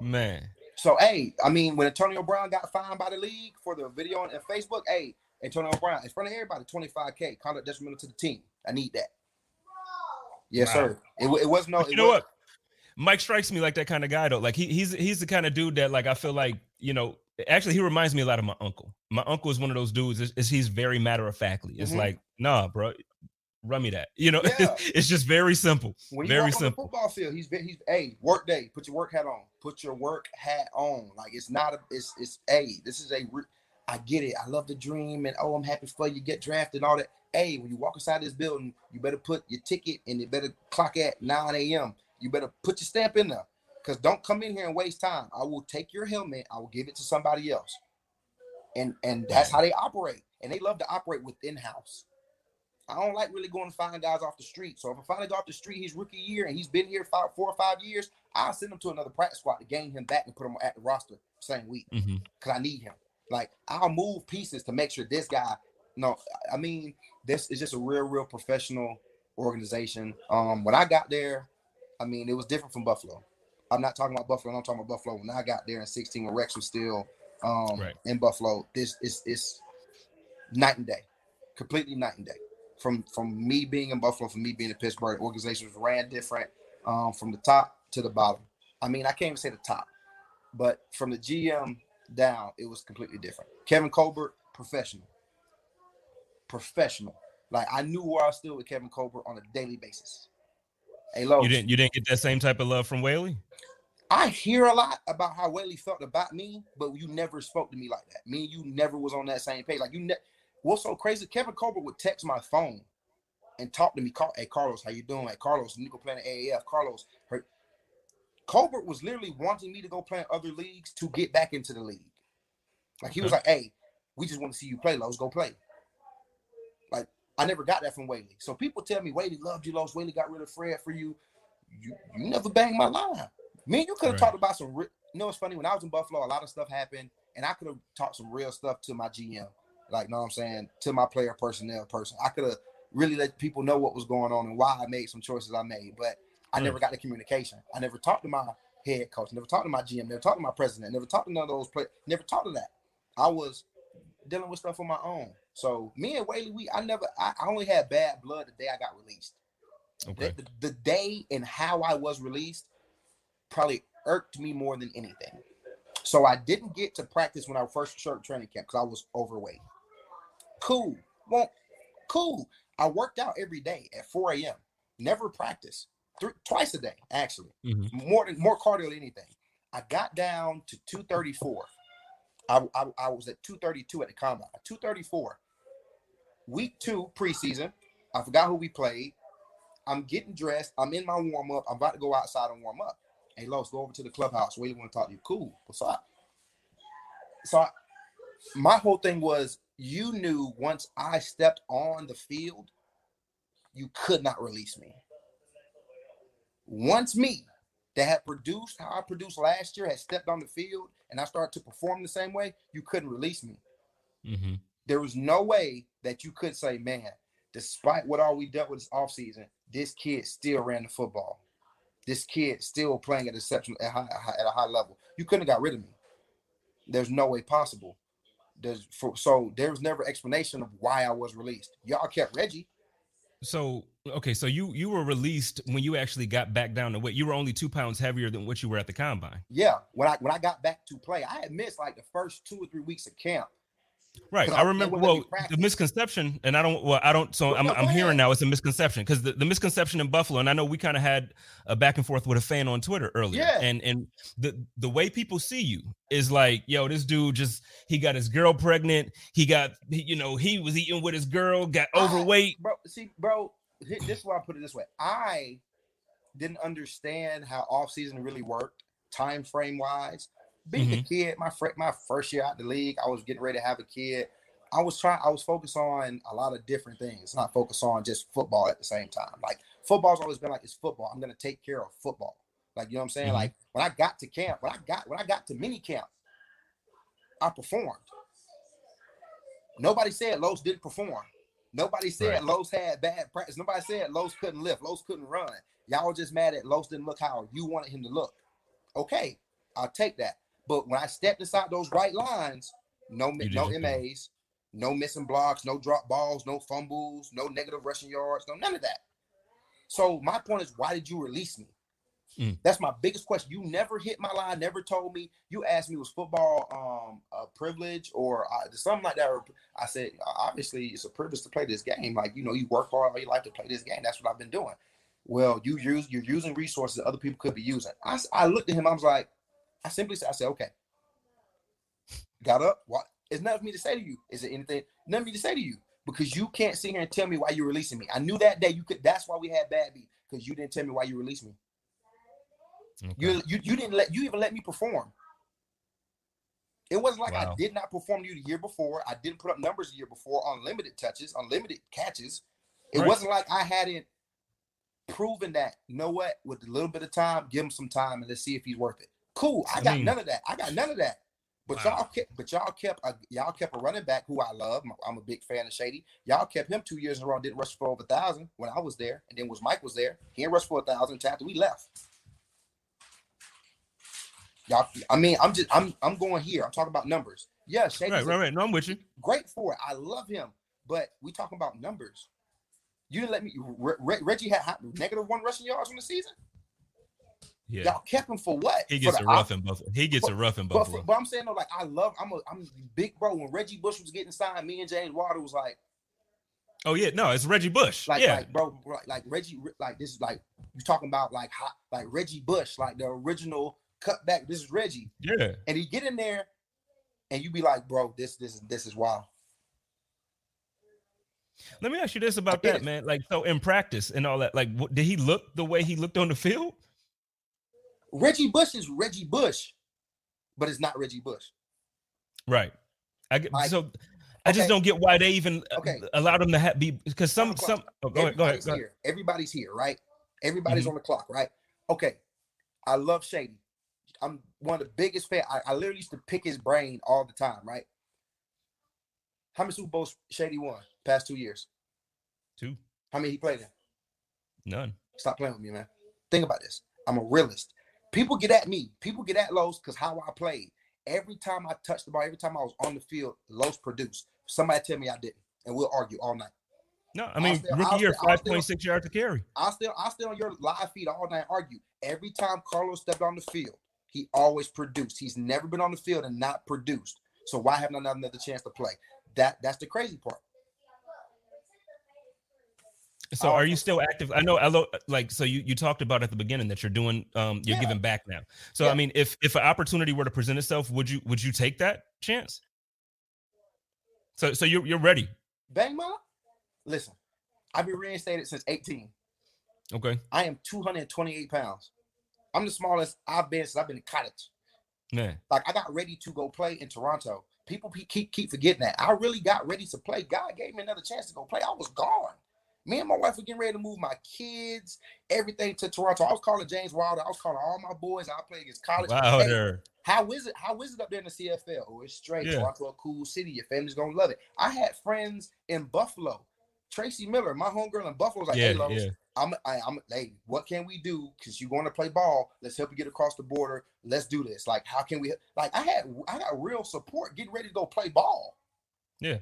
man. So, hey, I mean, when Antonio Brown got fined by the league for the video on, on Facebook, hey, Antonio Brown, in front of everybody, 25K, conduct detrimental to the team. I need that. Yes, Wow. sir. It, it was no. It you know was- what? Mike strikes me like that kind of guy though. Like he, he's he's the kind of dude that like I feel like you know. Actually, he reminds me a lot of my uncle. My uncle is one of those dudes. Is, is he's very matter of factly. It's Mhm. like, nah, bro, run me that. You know, Yeah. it's just very simple. When you Very walk on the simple. football field, he's he's hey, work day. Put your work hat on. Put your work hat on. Like it's not a it's it's hey, this is a re- I get it. I love the dream and oh, I'm happy for you get drafted and all that. Hey, when you walk inside this building, you better put your ticket and it better clock at 9 a.m. You better put your stamp in there. Cause don't come in here and waste time. I will take your helmet, I will give it to somebody else. And and that's how they operate. And they love to operate within house. I don't like really going to find guys off the street. So if I find a guy off the street, he's rookie year and he's been here five, four or five years, I'll send him to another practice squad to gain him back and put him at the roster same week because I need him. Like I'll move pieces to make sure this guy. No, I mean this is just a real, real professional organization. Um, when I got there, I mean it was different from Buffalo. I'm not talking about Buffalo. I'm talking about Buffalo. When I got there in 16, when Rex was still um, Right. in Buffalo, this is it's night and day, completely night and day. From from me being in Buffalo, from me being in Pittsburgh, organizations ran different um, from the top to the bottom. I mean, I can't even say the top. But from the GM down, it was completely different. Kevin Colbert, professional, professional. Like I knew where I stood with Kevin Colbert on a daily basis. Hey, Lo, You didn't you didn't get that same type of love from Whaley? I hear a lot about how Whaley felt about me, but you never spoke to me like that. Me and you never was on that same page. Like you, ne- what's so crazy? Kevin Colbert would text my phone and talk to me. Call, hey Karlos, how you doing? Hey Karlos, Nico playing the AAF. Karlos, her, Colbert was literally wanting me to go play in other leagues to get back into the league. Like he was like, hey, we just want to see you play. Let's go play. Like I never got that from Whaley. So people tell me Whaley loved you, Los. Whaley got rid of Fred for you. You you never banged my line. Me and you could have Right. talked about some. Re- you know, it's funny when I was in Buffalo, a lot of stuff happened, and I could have talked some real stuff to my GM, like, know what I'm saying, to my player personnel person. I could have really let people know what was going on and why I made some choices I made, but I Right. never got the communication. I never talked to my head coach, never talked to my GM, never talked to my president, never talked to none of those players, never talked to that. I was dealing with stuff on my own. So me and Whaley, we I never I, I only had bad blood the day I got released. Okay. The, the, the day and how I was released probably irked me more than anything. So I didn't get to practice when I first started training camp because I was overweight. Cool. Well, cool. I worked out every day at 4 a.m. Never practiced. Three, twice a day, actually. Mhm. More than more cardio than anything. I got down to 234. I, I, I was at 232 at the combine. 234. Week two, preseason. I forgot who we played. I'm getting dressed. I'm in my warm up. I'm about to go outside and warm up. Hey, Los, go over to the clubhouse. We want to talk to you. Cool. What's up? So, I, my whole thing was you knew once I stepped on the field, you could not release me. Once me that had produced how I produced last year had stepped on the field and I started to perform the same way, you couldn't release me Mm-hmm. there was no way that you could say, man, despite what all we dealt with this offseason, this kid still ran the football. This kid still playing at exceptional at, high, at a high level. You couldn't have got rid of me. There's no way possible. There's for, so there was never explanation of why I was released. Y'all kept Reggie. So okay, so you you were released when you actually got back down to weight. You were only two pounds heavier than what you were at the combine. Yeah, when I when I got back to play, I had missed like the first two or three weeks of camp. Right. I remember. wouldn't let me Well, the misconception, and I don't. Well, I don't. So Well, I'm, no, I'm hearing now it's a misconception because the, the misconception in Buffalo, and I know we kind of had a back and forth with a fan on Twitter earlier. Yeah. And and the the way people see you is like, yo, this dude just he got his girl pregnant. He got he- you know he was eating with his girl, got I- overweight. bro. See, bro, this is why I put it this way. I didn't understand how off season really worked, time frame wise. Being a kid, my fr- my first year out the league, I was getting ready to have a kid. I was trying. I was focused on a lot of different things, not focused on just football at the same time. Like football's always been like it's football. I'm gonna take care of football. Like you know what I'm saying. Mhm. Like when I got to camp, when I got when I got to mini camp, I performed. Nobody said Los didn't perform. Nobody said Right. Los had bad practice. Nobody said Los couldn't lift. Los couldn't run. Y'all were just mad at Los didn't look how you wanted him to look. Okay, I'll take that. But when I stepped inside those white lines, no mi- You did no. MAs, no missing blocks, no drop balls, no fumbles, no negative rushing yards, no none of that. So my point is, why did you release me? Mm. That's my biggest question. You never hit my line, never told me. You asked me was football um a privilege or uh, something like that. I said obviously it's a privilege to play this game. Like you know, you work hard all your life to play this game. That's what I've been doing. Well, you use you're using resources that other people could be using. I, I looked at him. I was like, I simply said, I said, okay. Got up. What? It's nothing for me to say to you. Is it anything? Nothing for me to say to you because you can't sit here and tell me why you're releasing me. I knew that day you could. That's why we had bad beat because you didn't tell me why you released me. Okay. You, you you didn't let you even let me perform. It wasn't like I did not perform to you the year before. I didn't put up numbers the year before on limited touches, unlimited catches. It Right. wasn't like I hadn't proven that. You know what? With a little bit of time, give him some time and let's see if he's worth it. Cool. I I got mean- none of that. I got none of that. But Wow. y'all kept, but y'all kept, a, y'all kept a running back who I love. I'm a big fan of Shady. Y'all kept him two years in a row. Didn't rush for over a thousand when I was there, and then was Mike was there. He didn't rush for a thousand after we left. Y'all, I mean, I'm just, I'm, I'm going here. I'm talking about numbers. Yeah, Shady's Right, right, right. No, I'm with you. great for it. I love him, but we talking about numbers. You didn't let me. Re- Re- Reggie had negative one rushing yards on the season. Yeah. Y'all kept him for what? He gets a rough in Buffalo. He gets a rough in But, Buffalo. but I'm saying though, like I love. I'm a I'm big bro. When Reggie Bush was getting signed, me and James Wilder was like, oh yeah, no, it's Reggie Bush. like, yeah, like bro, like, like Reggie, like this is like you're talking about like hot, like Reggie Bush, like the original cutback. This is Reggie, yeah. and he get in there, and you be like, bro, this this is this is wild. Let me ask you this about that, man. Like, so in practice and all that, like, what, did he look the way he looked on the field? Reggie Bush is Reggie Bush, but it's not Reggie Bush. Right. I get Like, so. I just don't get why they even uh, Okay. allowed him to ha- be because some some. Oh, go ahead, go ahead. Everybody's Go ahead. here. Everybody's here, right? Everybody's Mhm. on the clock, right? Okay. I love Shady. I'm one of the biggest fan. I, I literally used to pick his brain all the time, right? How many Super Bowls Shady won past two years? Two, How many he played in? none. Stop playing with me, man. Think about this. I'm a realist. People get at me. People get at Los because how I played. Every time I touched the ball, every time I was on the field, Los produced. Somebody tell me I didn't, and we'll argue all night. No, I mean still- rookie I'll year, five point six yards to carry. I still I still on your live feed all night argue. Every time Karlos stepped on the field, he always produced. He's never been on the field and not produced. So why haven't I another chance to play? That that's the crazy part. So are you still active? I know, I lo- like so you you talked about at the beginning that you're doing um you're Yeah. giving back now. So I mean, if if an opportunity were to present itself, would you would you take that chance? So so you're you're ready. Bang Mama, listen, I've been reinstated since 18. Okay. I am 228 pounds. I'm the smallest I've been since I've been in college. Man. Like I got ready to go play in Toronto. People keep keep forgetting that. I really got ready to play. God gave me another chance to go play. I was gone. Me and my wife were getting ready to move my kids, everything to Toronto. I was calling James Wilder. I was calling all my boys. I played against college. Wow Hey, how is it? How is it up there in the CFL? Oh, it's straight. Yeah. Toronto, a cool city. Your family's gonna love it. I had friends in Buffalo. Tracy Miller, my homegirl in Buffalo, was like, Yeah, "Hey, Los, yeah. I'm, I, I'm, hey, what can we do? Because you're going to play ball. Let's help you get across the border. Let's do this. Like, how can we? Like, I had, I got real support getting ready to go play ball. Yeah.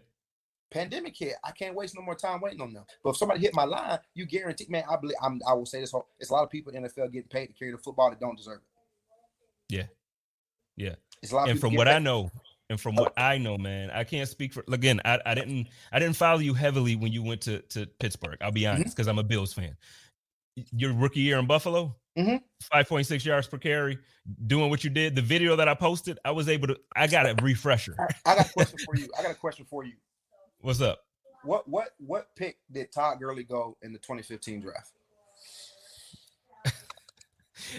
Pandemic hit. I can't waste no more time waiting on them. But if somebody hit my line, you guarantee, man. I believe. I'm, I will say this. It's a lot of people in the NFL getting paid to carry the football that don't deserve it. Yeah. Yeah. It's a lot. And from what I know, and from what I know, man, I can't speak for again. I, I didn't I didn't follow you heavily when you went to to Pittsburgh. I'll be Mm-hmm. honest, because I'm a Bills fan. Your rookie year in Buffalo, Mhm. five point six yards per carry, doing what you did. The video that I posted, I was able to. I got a refresher. I, I got a question for you. I got a question for you. What's up? What what what pick did Todd Gurley go in the 2015 draft?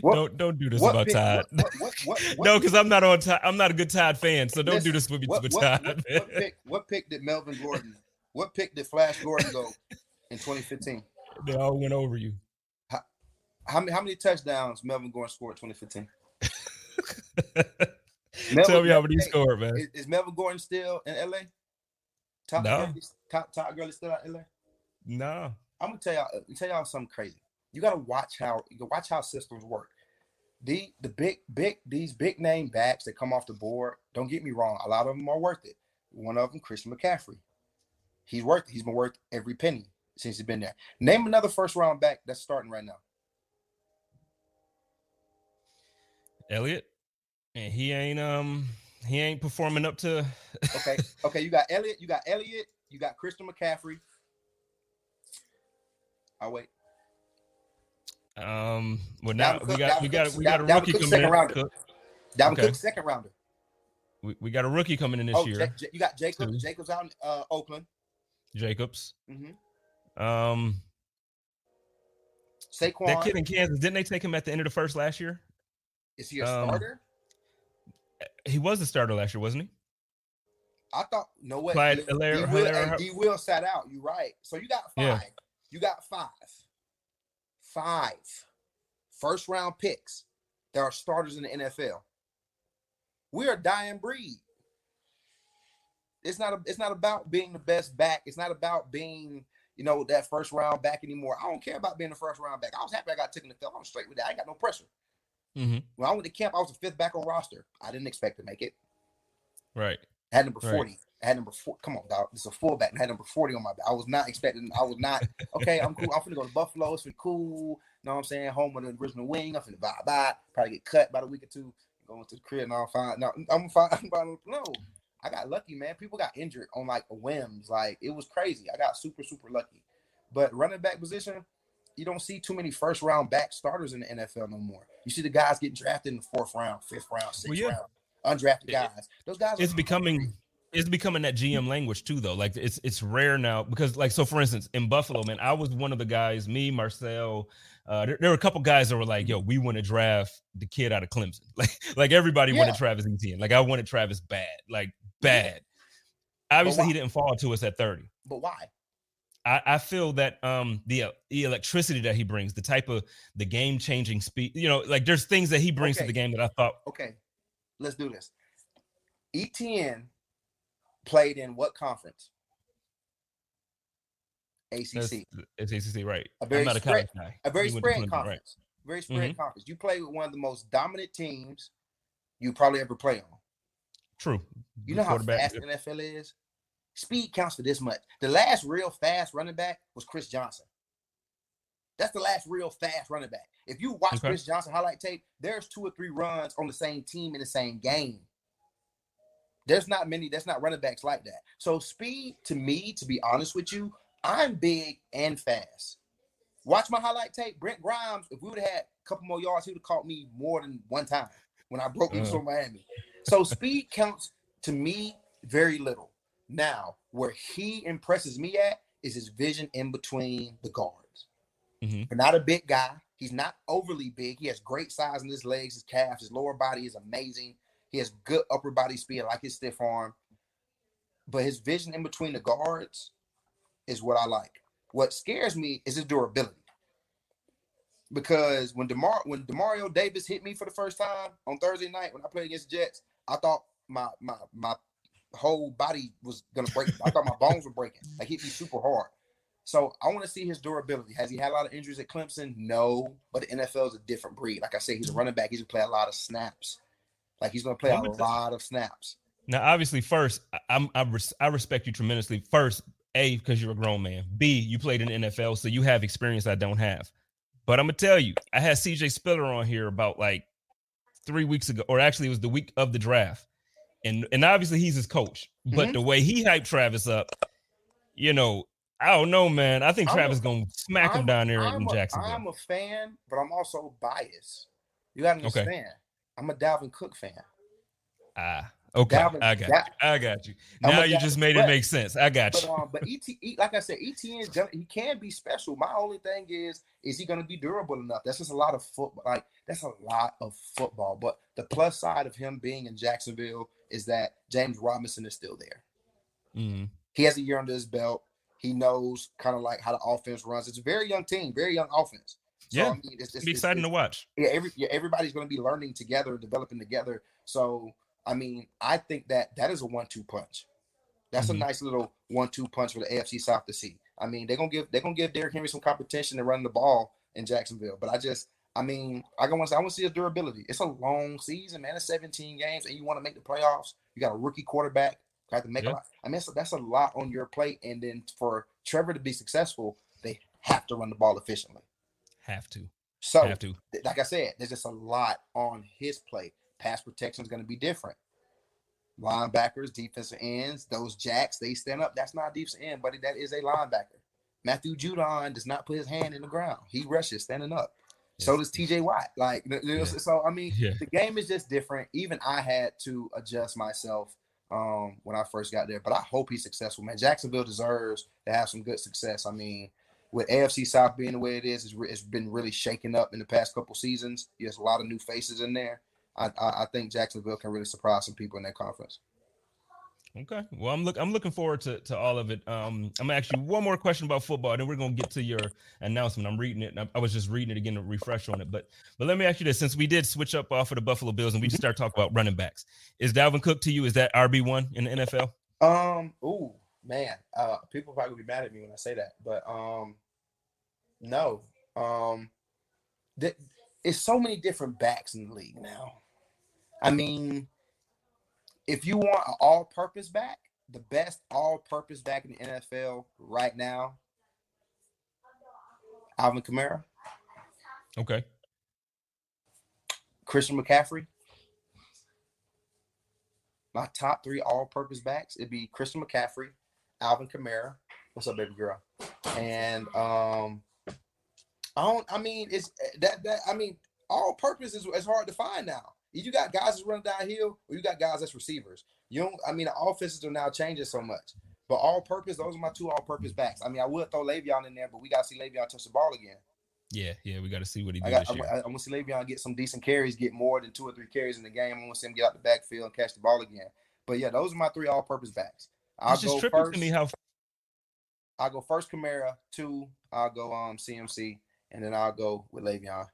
What- don't don't do this about pick- Todd. what- what- no, because I'm not on. Todd. I'm not a good Todd fan, so don't do this with me What, with Todd. pick? What pick did Melvin Gordon? What pick did Flash Gordon go in 2015? They all went over you. How many how many touchdowns Melvin Gordon scored in 2015? Tell me how many he scored, man. Is, is Melvin Gordon still in LA? Todd No. Gurley, Todd, Todd Gurley still out LA? No. I'm gonna tell y'all, tell y'all something crazy. You gotta watch how you watch how systems work. The the big big these big name backs that come off the board. Don't get me wrong, a lot of them are worth it. One of them, Christian McCaffrey. He's worth. He's been worth every penny since he's been there. Name another first round back that's starting right now. Elliott, and he ain't um he ain't performing up to Okay, okay. You got Elliott. You got Elliott. You got Christian McCaffrey. I'll wait. um well now we Cook- got we got Cook's- we got a Dalvin rookie Cook's coming second in. rounder. Cook. Dalvin Okay. Cook, second rounder. We, we got a rookie coming in this Oh, year. Ja- you got Jacob. Two. Jacobs out in uh, Oakland. Jacobs. hmm Um Saquon. that kid in Kansas, didn't they take him at the end of the first last year? is he a um, starter? He was the starter last year, wasn't he? I thought no way. Clyde D, Helaire- D Will, Helaire- D Will sat out. You're right. So you got five. Yeah. You got five. Five first round picks that are starters in the NFL. We're a dying breed. It's not a, it's not about being the best back. It's not about being, you know, that first round back anymore. I don't care about being the first round back. I was happy I got taken to the field. I'm straight with that. I ain't got no pressure. Mm-hmm. When I went to camp, I was the fifth back on roster. I didn't expect to make it. Right. I had number Right. 40. I had number four. Come on, dog. It's a fullback. I had number 40 on my back. I was not expecting, I was not, okay, I'm cool. I'm gonna go to Buffalo. It's been cool. know what I'm saying? Home with the original wing. I'm finna bye bye. Probably get cut by the week or two. Going to the crib and I'm fine. No, I'm fine. I'm fine. No, I got lucky, man. People got injured on like whims. Like it was crazy. I got super, super lucky. But running back position, you don't see too many first round back starters in the NFL no more. You see the guys getting drafted in the fourth round, fifth round, sixth well, yeah. round, undrafted guys. Those guys. It's becoming. It's becoming that GM language too, though. Like it's it's rare now because, like, so for instance, in Buffalo, man, I was one of the guys. Me, Marcell, uh, there, there, were a couple guys that were like, "Yo, we want to draft the kid out of Clemson." Like, like everybody yeah. wanted Travis Etienne. Like, I wanted Travis bad, like bad. Obviously, he didn't fall to us at thirty. But why? I, I feel that um the uh, the electricity that he brings, the type of the game changing speed, you know, like there's things that he brings okay. to the game that I thought. Okay, let's do this. Etienne played in what conference? ACC. it's ACC, right? A very a spread, guy. A very spread conference. Right. Very spread mm-hmm. conference. You play with one of the most dominant teams you probably ever play on. True. You know how fast NFL is. Speed counts for this much. The last real fast running back was Chris Johnson. That's the last real fast running back. If you watch okay. Chris Johnson highlight tape, there's two or three runs on the same team in the same game. There's not many, that's not running backs like that. So speed to me, to be honest with you, I'm big and fast. Watch my highlight tape. Brent Grimes, if we would have had a couple more yards, he would have caught me more than one time when I broke loose uh. from Miami. So speed counts to me very little. Now, where he impresses me at is his vision in between the guards. Mm-hmm. But not a big guy. He's not overly big. He has great size in his legs, his calves, his lower body is amazing. He has good upper body speed, like his stiff arm. But his vision in between the guards is what I like. What scares me is his durability. Because when Demar when Demario Davis hit me for the first time on Thursday night when I played against the Jets, I thought my my my whole body was gonna break. I thought my bones were breaking. Like hit me super hard. So I want to see his durability. Has he had a lot of injuries at Clemson? No, but the NFL is a different breed. Like I said, he's a running back. He's gonna play a lot of snaps. Like he's gonna play a lot of snaps. Now, obviously, first, I'm I, res- I respect you tremendously. First, a because you're a grown man. B you played in the NFL, so you have experience I don't have. But I'm gonna tell you, I had CJ Spiller on here about like three weeks ago, or actually, it was the week of the draft and and obviously he's his coach. But mm-hmm. the way he hyped Travis up, you know, I don't know, man. I think I'm Travis a, gonna smack I'm, him down there I'm in a, Jacksonville. I'm a fan, but I'm also biased. You gotta understand. Okay. I'm a Dalvin Cook fan. Ah, okay. Dalvin, I got you. I got you. Now you just made but, it make sense. I got but, you. Um, but ET, like I said, Etienne gonna, he can be special. My only thing is, is he gonna be durable enough? That's just a lot of football. Like that's a lot of football. But the plus side of him being in Jacksonville is that James Robinson is still there. Mm-hmm. He has a year under his belt. He knows kind of like how the offense runs. It's a very young team, very young offense. So, yeah, I mean, it's, it's, be exciting it's, to watch. Yeah, every yeah, everybody's going to be learning together, developing together. So, I mean, I think that that is a one-two punch. That's mm-hmm. a nice little one-two punch for the AFC South to see. I mean, they're gonna give they're gonna give Derrick Henry some competition to run the ball in Jacksonville. But I just I mean, I want to I want to see his durability. It's a long season, man. It's 17 games, and you want to make the playoffs. You got a rookie quarterback. You have to make a lot. I mean, that's a, that's a lot on your plate. And then for Trevor to be successful, they have to run the ball efficiently. Have to. So, have to. like I said, there's just a lot on his plate. Pass protection is going to be different. Linebackers, defensive ends, those jacks, they stand up. That's not a defensive end, buddy. That is a linebacker. Matthew Judon does not put his hand in the ground. He rushes standing up. So does TJ Watt. Like, yeah. so I mean, yeah. the game is just different. Even I had to adjust myself um, when I first got there, but I hope he's successful, man. Jacksonville deserves to have some good success. I mean, with AFC South being the way it is, it's, re- it's been really shaken up in the past couple seasons. There's a lot of new faces in there. I, I, I think Jacksonville can really surprise some people in that conference. Okay. Well, I'm look I'm looking forward to, to all of it. Um, I'm gonna ask you one more question about football, then we're gonna get to your announcement. I'm reading it. I, I, was just reading it again to refresh on it. But but let me ask you this: since we did switch up off of the Buffalo Bills and we just started talking about running backs, is Dalvin Cook to you? Is that RB one in the NFL? Um. Oh man. Uh, people probably be mad at me when I say that, but um, no. Um, th- it's so many different backs in the league now. I mean if you want an all-purpose back, the best all-purpose back in the NFL right now, Alvin Kamara. Okay. Christian McCaffrey. My top three all-purpose backs, it'd be Christian McCaffrey, Alvin Kamara. What's up, baby girl? And um, I don't. I mean, it's that that. I mean, all-purpose is, is hard to find now. You got guys that's running downhill, or you got guys that's receivers. You don't. I mean, the offenses are now changing so much. But all-purpose, those are my two all-purpose backs. I mean, I would throw Le'Veon in there, but we got to see Le'Veon touch the ball again. Yeah, yeah, we got to see what he I does got. this I, year. I, want to see Le'Veon get some decent carries, get more than two or three carries in the game. I want to see him get out the backfield and catch the ball again. But yeah, those are my three all-purpose backs. I'll It's just go tripping first. to me how I'll go first Kamara, two. I'll go um CMC, and then I'll go with Le'Veon.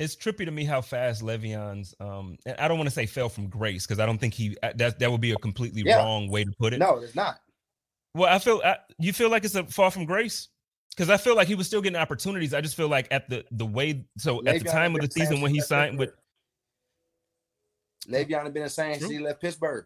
It's trippy to me how fast Le'Veon's. Um, and I don't want to say fell from grace because I don't think he uh, that that would be a completely Yeah. wrong way to put it. No, it's not. Well, I feel I, you feel like it's a fall from grace because I feel like he was still getting opportunities. I just feel like at the the way so at the time of the season when he since he left signed with. Le'Veon had been saying since he left Pittsburgh.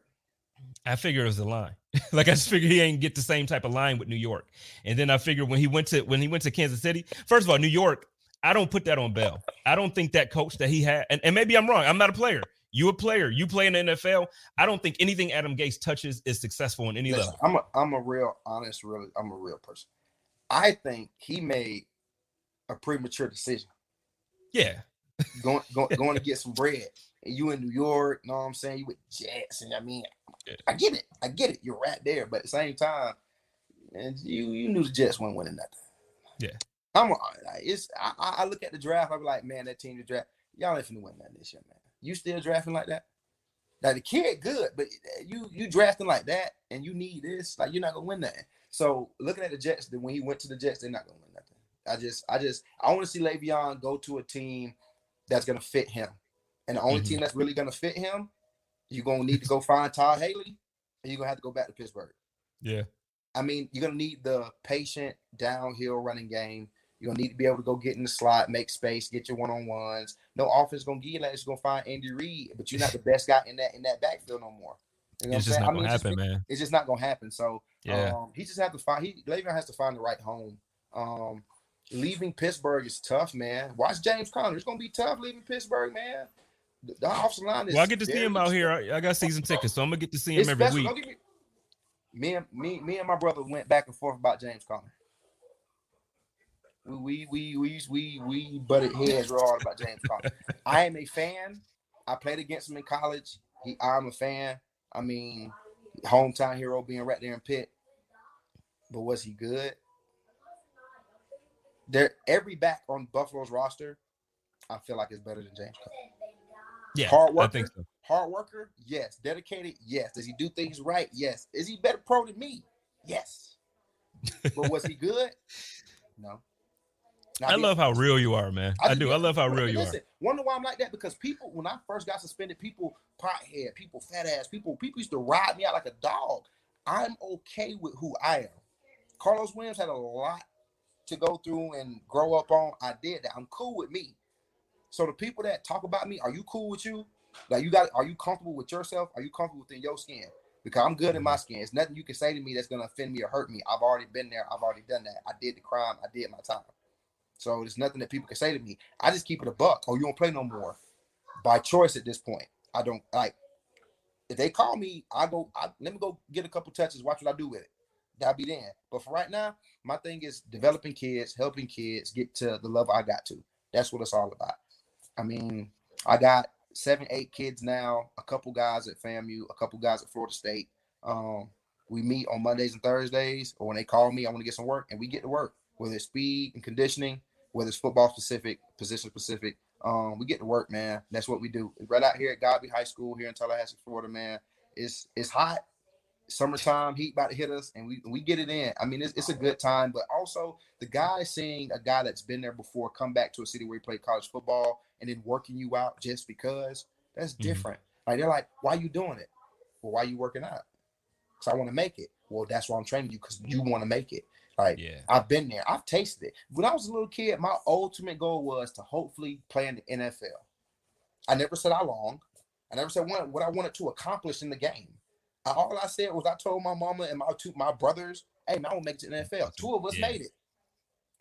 I figured it was a line. like I just figured he ain't get the same type of line with New York. And then I figured when he went to when he went to Kansas City, first of all, New York, I don't put that on Bell. I don't think that coach that he had, and, and maybe I'm wrong. I'm not a player. You a player. You play in the NFL. I don't think anything Adam Gase touches is successful in any Listen, level. I'm a I'm a real honest, really I'm a real person. I think he made a premature decision. Yeah. Going going going to get some bread. And you in New York, know what I'm saying? You with Jets, and I mean, I get it, I get it. You're right there, but at the same time, and you you knew the Jets weren't winning nothing. Yeah. I'm like, it's I, I look at the draft. I'm like, man, that team to draft, y'all ain't finna win that this year, man. You still drafting like that? Now the kid good, but you you drafting like that, and you need this, like you're not gonna win that. So looking at the Jets, then when he went to the Jets, they're not gonna win nothing. I just I just I want to see Le'Veon go to a team that's gonna fit him, and the only Mhm. team that's really gonna fit him, you're gonna need to go find Todd Haley, and you're gonna have to go back to Pittsburgh. Yeah. I mean, you're gonna need the patient downhill running game. You're gonna need to be able to go get in the slot, make space, get your one on ones. No offense gonna give you that. It's gonna find Andy Reid, but you're not the best guy in that in that backfield no more. You know It's just I'm not saying? I gonna mean, just- happen, man. It's just not gonna happen. So Yeah. um, he just have to find. He Le'Veon has to find the right home. Um, leaving Pittsburgh is tough, man. Watch James Conner. It's gonna be tough leaving Pittsburgh, man. The, the offensive line is. Well, I get to see him out here. I, I got season tickets, so I'm gonna get to see him It's every special. week. Me, me and me, me and my brother went back and forth about James Conner. We we we we we butted heads real hard about James Conner. I am a fan. I played against him in college. He, I'm a fan. I mean, hometown hero being right there in Pitt. But was he good? There, every back on Buffalo's roster, I feel like is better than James Conner. Yeah, Hard I worker? think so. Hard worker? Yes. Dedicated? Yes. Does he do things right? Yes. Is he better pro than me? Yes. But was he good? No. Now, I love how real you are, man. I, just do. I love how real you are. Wonder why I'm like that? Because people, when I first got suspended, people pothead, people fat ass, people, people used to ride me out like a dog. I'm okay with who I am. Karlos Williams had a lot to go through and grow up on. I did that. I'm cool with me. So the people that talk about me, are you cool with you? Like you got, are you comfortable with yourself? Are you comfortable within your skin? Because I'm good in my mm-hmm. skin. It's nothing you can say to me that's gonna offend me or hurt me. I've already been there. I've already done that. I did the crime. I did my time. So there's nothing that people can say to me. I just keep it a buck. Oh, you don't play no more by choice at this point. I don't like. If they call me, I go. I, let me go get a couple touches. Watch what I do with it. That'll be then. But for right now, my thing is developing kids, helping kids get to the level I got to. That's what it's all about. I mean, I got seven, eight kids now. A couple guys at FAMU, a couple guys at Florida State. Um, we meet on Mondays and Thursdays, or when they call me, I want to get some work, and we get to work. Whether it's speed and conditioning, whether it's football specific, position specific, um, we get to work, man. That's what we do. Right out here at Godby High School here in Tallahassee, Florida, man. It's it's hot. Summertime heat about to hit us, and we we get it in. I mean, it's, it's a good time, but also the guy seeing a guy that's been there before come back to a city where he played college football and then working you out just because that's Mhm. different. Like they're like, why you doing it? Well, why you working out? Because I want to make it. Well, that's why I'm training you because you want to make it. Like Yeah. I've been there. I've tasted it. When I was a little kid, my ultimate goal was to hopefully play in the NFL. I never said how long. I never said what, what I wanted to accomplish in the game. I- all I said was I told my mama and my two my brothers, "Hey, man, I want to make it to the NFL." Two of us Yeah. made it.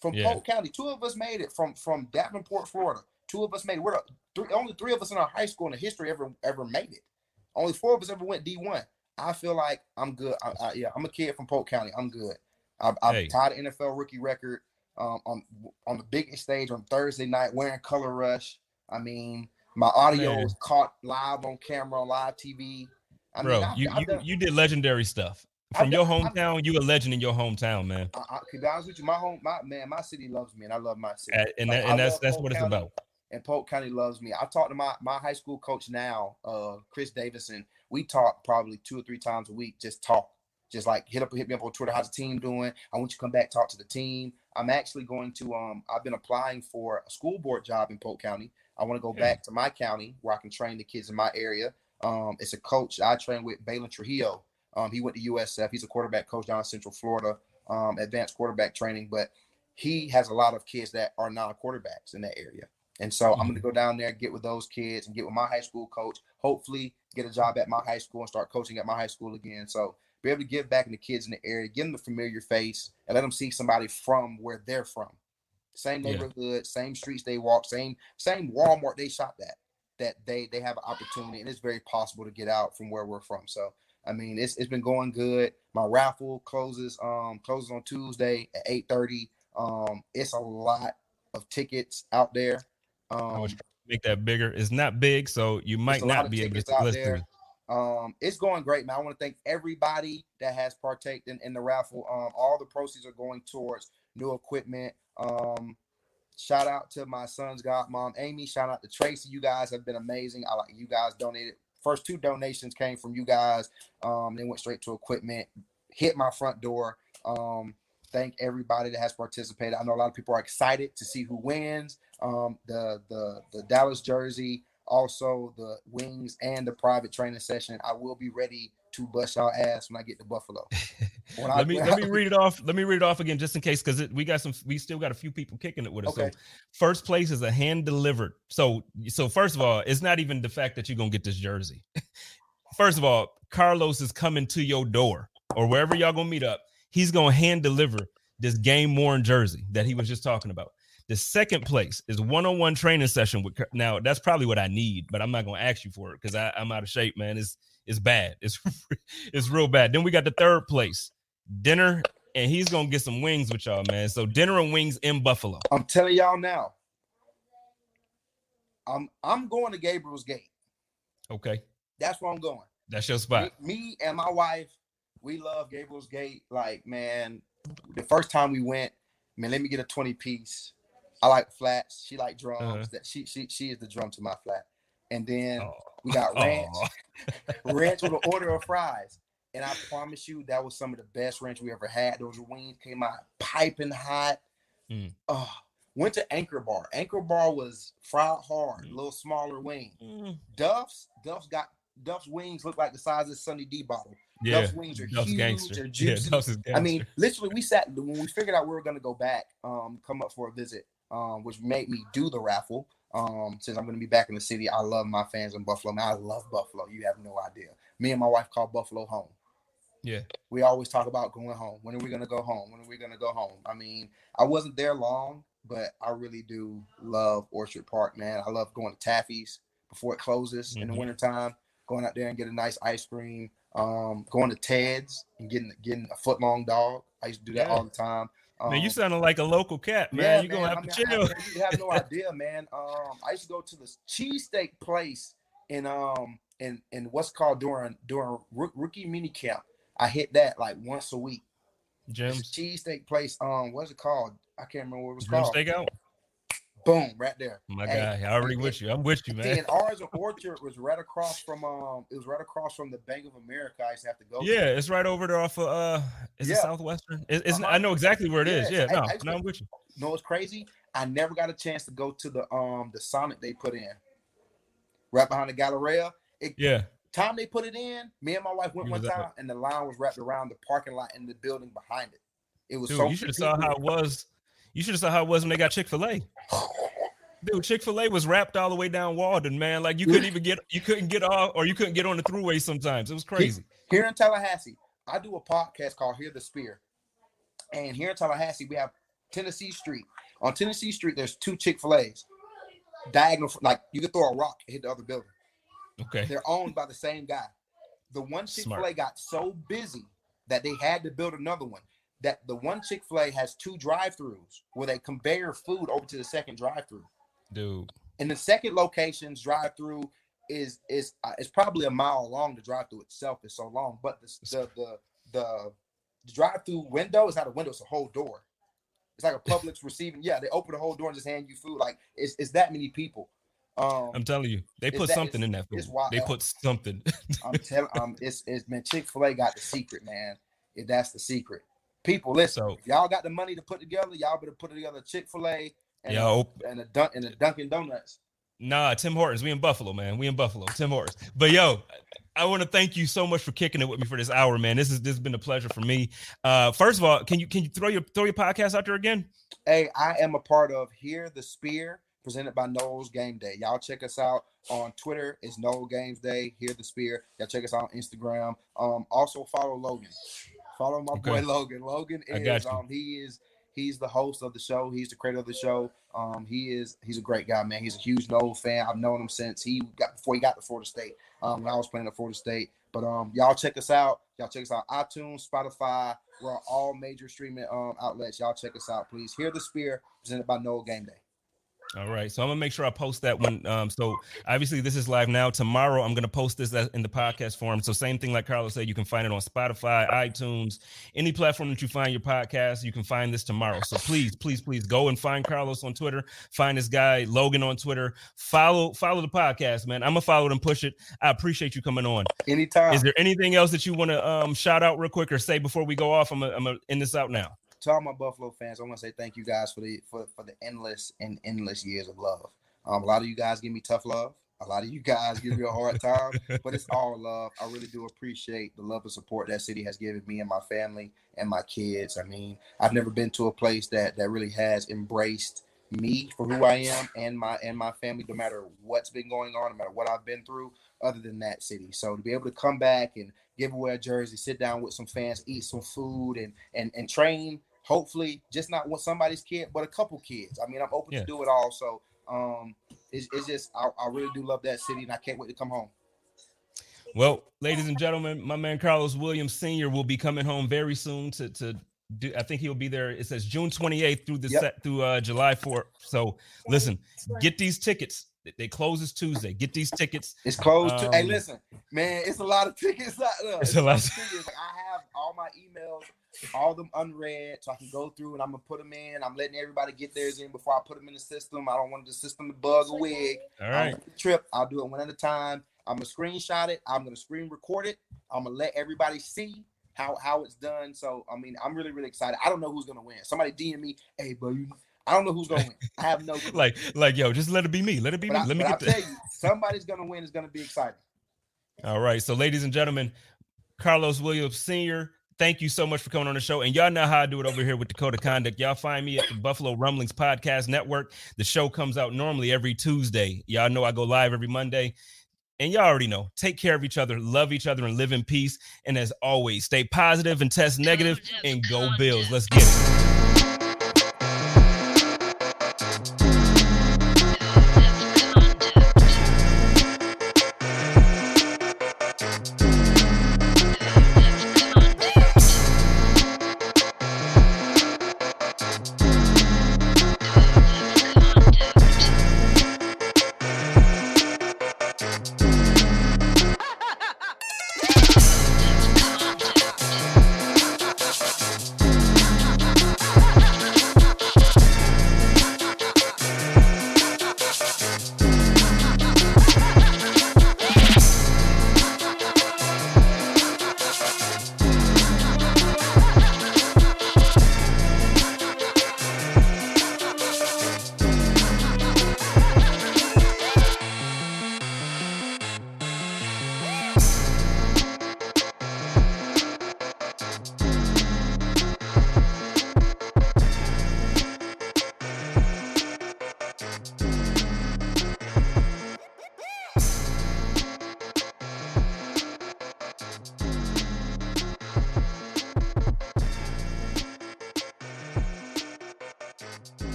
from Yeah. Polk County. Two of us made it from from Davenport, Florida. Two of us made it. We're the three, only three of us in our high school in the history ever ever made it. Only four of us ever went D one. I feel like I'm good. I, I, yeah, I'm a kid from Polk County. I'm good. I, I've Hey. tied the NFL rookie record um, on on the biggest stage on Thursday night wearing Color Rush. I mean, my audio Man. was caught live on camera on live TV. I Bro, mean, I've- you I've you, done- you did legendary stuff. From your hometown, you a legend in your hometown, man. I, I, to be honest with you, my home, my man, my city loves me, and I love my city. Uh, And Like, that, and that's that's Polk what it's about. And Polk County loves me. I talked to my my high school coach now, uh, Chris Davison. We talk probably two or three times a week. Just talk, just like hit up hit me up on Twitter. How's the team doing? I want you to come back talk to the team. I'm actually going to um. I've been applying for a school board job in Polk County. I want to go Hmm. back to my county where I can train the kids in my area. Um, it's a coach I train with, Balin Trujillo. Um, he went to USF. He's a quarterback coach down in Central Florida, um, advanced quarterback training. But he has a lot of kids that are non-quarterbacks in that area. And so I'm going to go down there, get with those kids, and get with my high school coach. Hopefully, get a job at my high school and start coaching at my high school again. So be able to give back to the kids in the area, give them the familiar face, and let them see somebody from where they're from. Same Yeah. neighborhood, same streets they walk, same same Walmart they shop at. That they they have an opportunity, and it's very possible to get out from where we're from. So I mean, it's it's been going good. My raffle closes um closes on Tuesday at eight thirty. Um, it's a lot of tickets out there. I Um, was trying to make that bigger. It's not big, so you might not be able to listen. Um, it's going great, man. I want to thank everybody that has partaked in, in the raffle. Um, all the proceeds are going towards new equipment. Um, shout out to my son's godmom, Amy. Shout out to Tracy. You guys have been amazing. I like you guys donated. First two donations came from you guys. Um, they went straight to equipment, hit my front door. Um, thank everybody that has participated. I know a lot of people are excited to see who wins. Um, the the the Dallas jersey, also the wings and the private training session. I will be ready to bust y'all ass when I get to Buffalo. When I- let me let I- me read it off. Let me read it off again, just in case, because we got some. We still got a few people kicking it with us. Okay. So first place is a hand delivered. So so first of all, it's not even the fact that you're gonna get this jersey. first of all, Karlos is coming to your door or wherever y'all gonna meet up. He's gonna hand deliver this game worn jersey that he was just talking about. The second place is one-on-one training session with. Now that's probably what I need, but I'm not gonna ask you for it because I'm out of shape, man. It's it's bad. It's it's real bad. Then we got the third place dinner, and he's gonna get some wings with y'all, man. So dinner and wings in Buffalo. I'm telling y'all now. I'm I'm going to Gabriel's Gate. Okay, That's where I'm going. that's your spot. Me, me and my wife, we love Gabriel's Gate. Like, man, the first time we went, man, let me get a 20 piece. I like flats. She like drums. Uh-huh. That she she she is the drum to my flat. And then Oh, we got ranch, oh, ranch with an order of fries. And I promise you, that was some of the best ranch we ever had. Those wings came out piping hot. Mm. Oh, went to Anchor Bar. Anchor Bar was fried hard, a Mm. little smaller wing. Mm, Duff's, Duff's got Duff's wings look like the size of Sunny D bottle. yeah, Duff's wings are Duff's huge, gangster. they're Yeah, juicy. Duff's I mean, literally, we sat when we figured out we were gonna go back, um, come up for a visit, um, which made me do the raffle. Um, since I'm gonna be back in the city, I love my fans in Buffalo. Man, I love Buffalo. You have no idea. Me and my wife call Buffalo home. yeah, We always talk about going home. When are we gonna go home? When are we gonna go home? I mean, I wasn't there long, but I really do love Orchard Park, man. I love going to Taffy's before it closes in the Mhm. wintertime, going out there and get a nice ice cream. Um, going to Ted's and getting getting a foot long dog. I used to do that Yeah. all the time. Um, man, you sounding like a local cat, man. yeah, you gonna have I to mean, chill. I- you have no idea, man. Um, I used to go to this cheesesteak place in um in in what's called during during rookie mini camp. I hit that like once a week. Gems, cheesesteak place. Um, what's it called? I can't remember what it was Gem called. Stakeout. Boom, right there. My Hey, guy, I already and- with you. I'm with you, man. and ours Orchard was right across from um, it was right across from the Bank of America. I used to have to go. to. Yeah, it's right over there off of uh, is it Southwestern? It, it's Uh-huh. I know exactly where it is. Yeah, Yeah, I- no, I no, I'm with you. Know what's crazy? I never got a chance to go to the um the Sonic they put in. Right behind the Galleria. It, Yeah, time they put it in, me and my wife went one time, and the line was wrapped around the parking lot in the building behind it. It was dude, so you should have saw how it was. You should have saw how it was when they got Chick Fil A. Dude, Chick Fil A was wrapped all the way down Walden, man. Like you couldn't even get, you couldn't get off, or you couldn't get on the throughway. Sometimes it was crazy. Here in Tallahassee, I do a podcast called Hear the Spear. And here in Tallahassee, we have Tennessee Street. On Tennessee Street, there's two Chick Fil A's. Diagonal, like you could throw a rock and hit the other building. Okay. They're owned by the same guy. The one Chick Fil A got so busy that they had to build another one. That the one Chick Fil A has two drive-throughs where they conveyor food over to the second drive-through. Dude. And the second location's drive-through is is uh, it's probably a mile long. The drive-through itself is so long, but the the the, the, the drive-through window is not a window; it's a whole door. It's like a Publix receiving. Yeah, they open the whole door and just hand you food. Like it's it's that many people. Um, I'm telling you, they put that- something in that food. They put something. I'm telling, um, it's it's man, Chick Fil A got the secret, man. If that's the secret, people listen. So- y'all got the money to put together, y'all better put together Chick Fil A and Yo, a, and a dunk and a Dunkin' Donuts. Nah, Tim Hortons. We in Buffalo, man. We in Buffalo. Tim Hortons. But yo, I want to thank you so much for kicking it with me for this hour, man. This is this has been a pleasure for me. Uh, first of all, can you can you throw your throw your podcast out there again? Hey, I am a part of Hear the Spear, presented by Noles Game Day. Y'all check us out on Twitter. It's Noles Games Day. Hear the Spear. Y'all check us out on Instagram. Um, also follow Logan. Follow my boy Logan. Logan is um he is he's the host of the show. He's the creator of the show. Um, he is he's a great guy, man. He's a huge Nole fan. I've known him since he got before he got to Florida State. Um, when I was playing at Florida State. But um, y'all check us out. Y'all check us out. iTunes, Spotify. We're on all major streaming um outlets. Y'all check us out, please. Hear the Spear, presented by Nole Game Day. All right. So I'm gonna make sure I post that one. Um, so obviously this is live now. Tomorrow I'm gonna post this in the podcast form. So same thing like Karlos said, you can find it on Spotify, iTunes, any platform that you find your podcast. You can find this tomorrow. So please, please, please go and find Karlos on Twitter. Find this guy Logan on Twitter. Follow follow the podcast, man. I'm gonna follow it and push it. I appreciate you coming on. Anytime. Is there anything else that you want to um, shout out real quick or say before we go off? I'm gonna, I'm gonna end this out now. To all my Buffalo fans, I want to say thank you guys for the for, for the endless and endless years of love. Um, a lot of you guys give me tough love. A lot of you guys give me a hard time, but it's all love. I really do appreciate the love and support that city has given me and my family and my kids. I mean, I've never been to a place that that really has embraced me for who I am and my and my family, no matter what's been going on, no matter what I've been through, other than that city. So to be able to come back and give away a jersey, sit down with some fans, eat some food, and and and train. Hopefully, just not with somebody's kid, but a couple kids. I mean, I'm open Yeah. to do it all. So um, it's, it's just I, I really do love that city, and I can't wait to come home. Well, ladies and gentlemen, my man Karlos Williams Sr. will be coming home very soon to to do I think he'll be there. It says June 28th through the Yep. set through uh July 4th. So listen, get these tickets. They- They close this Tuesday. Get these tickets. It's closed. to, hey, Um, listen, man, it's a lot of tickets out there. It's a lot. of tickets. Like, I have all my emails, all them unread, so I can go through and I'm gonna put them in. I'm letting everybody get theirs in before I put them in the system. I don't want the system to bug a wig. All right. trip. I'll do it one at a time. I'm gonna screenshot it. I'm gonna screen record it. I'm gonna let everybody see how how it's done. So I mean, I'm really really excited. I don't know who's gonna win. Somebody DM me, hey, bro, you, I don't know who's gonna win. I have no clue. Like like yo, just let it be me. Let it be but me. I, Let me get the tell you, somebody's gonna win. It's gonna be exciting. All right. So, ladies and gentlemen, Karlos Williams Sr., thank you so much for coming on the show. And y'all know how I do it over here with the Code of Conduct. Y'all find me at the Buffalo Rumblings Podcast Network. The show comes out normally every Tuesday. Y'all know I go live every Monday. And y'all already know, take care of each other, love each other, and live in peace. And as always, stay positive and test negative, and go Bills. Let's get it.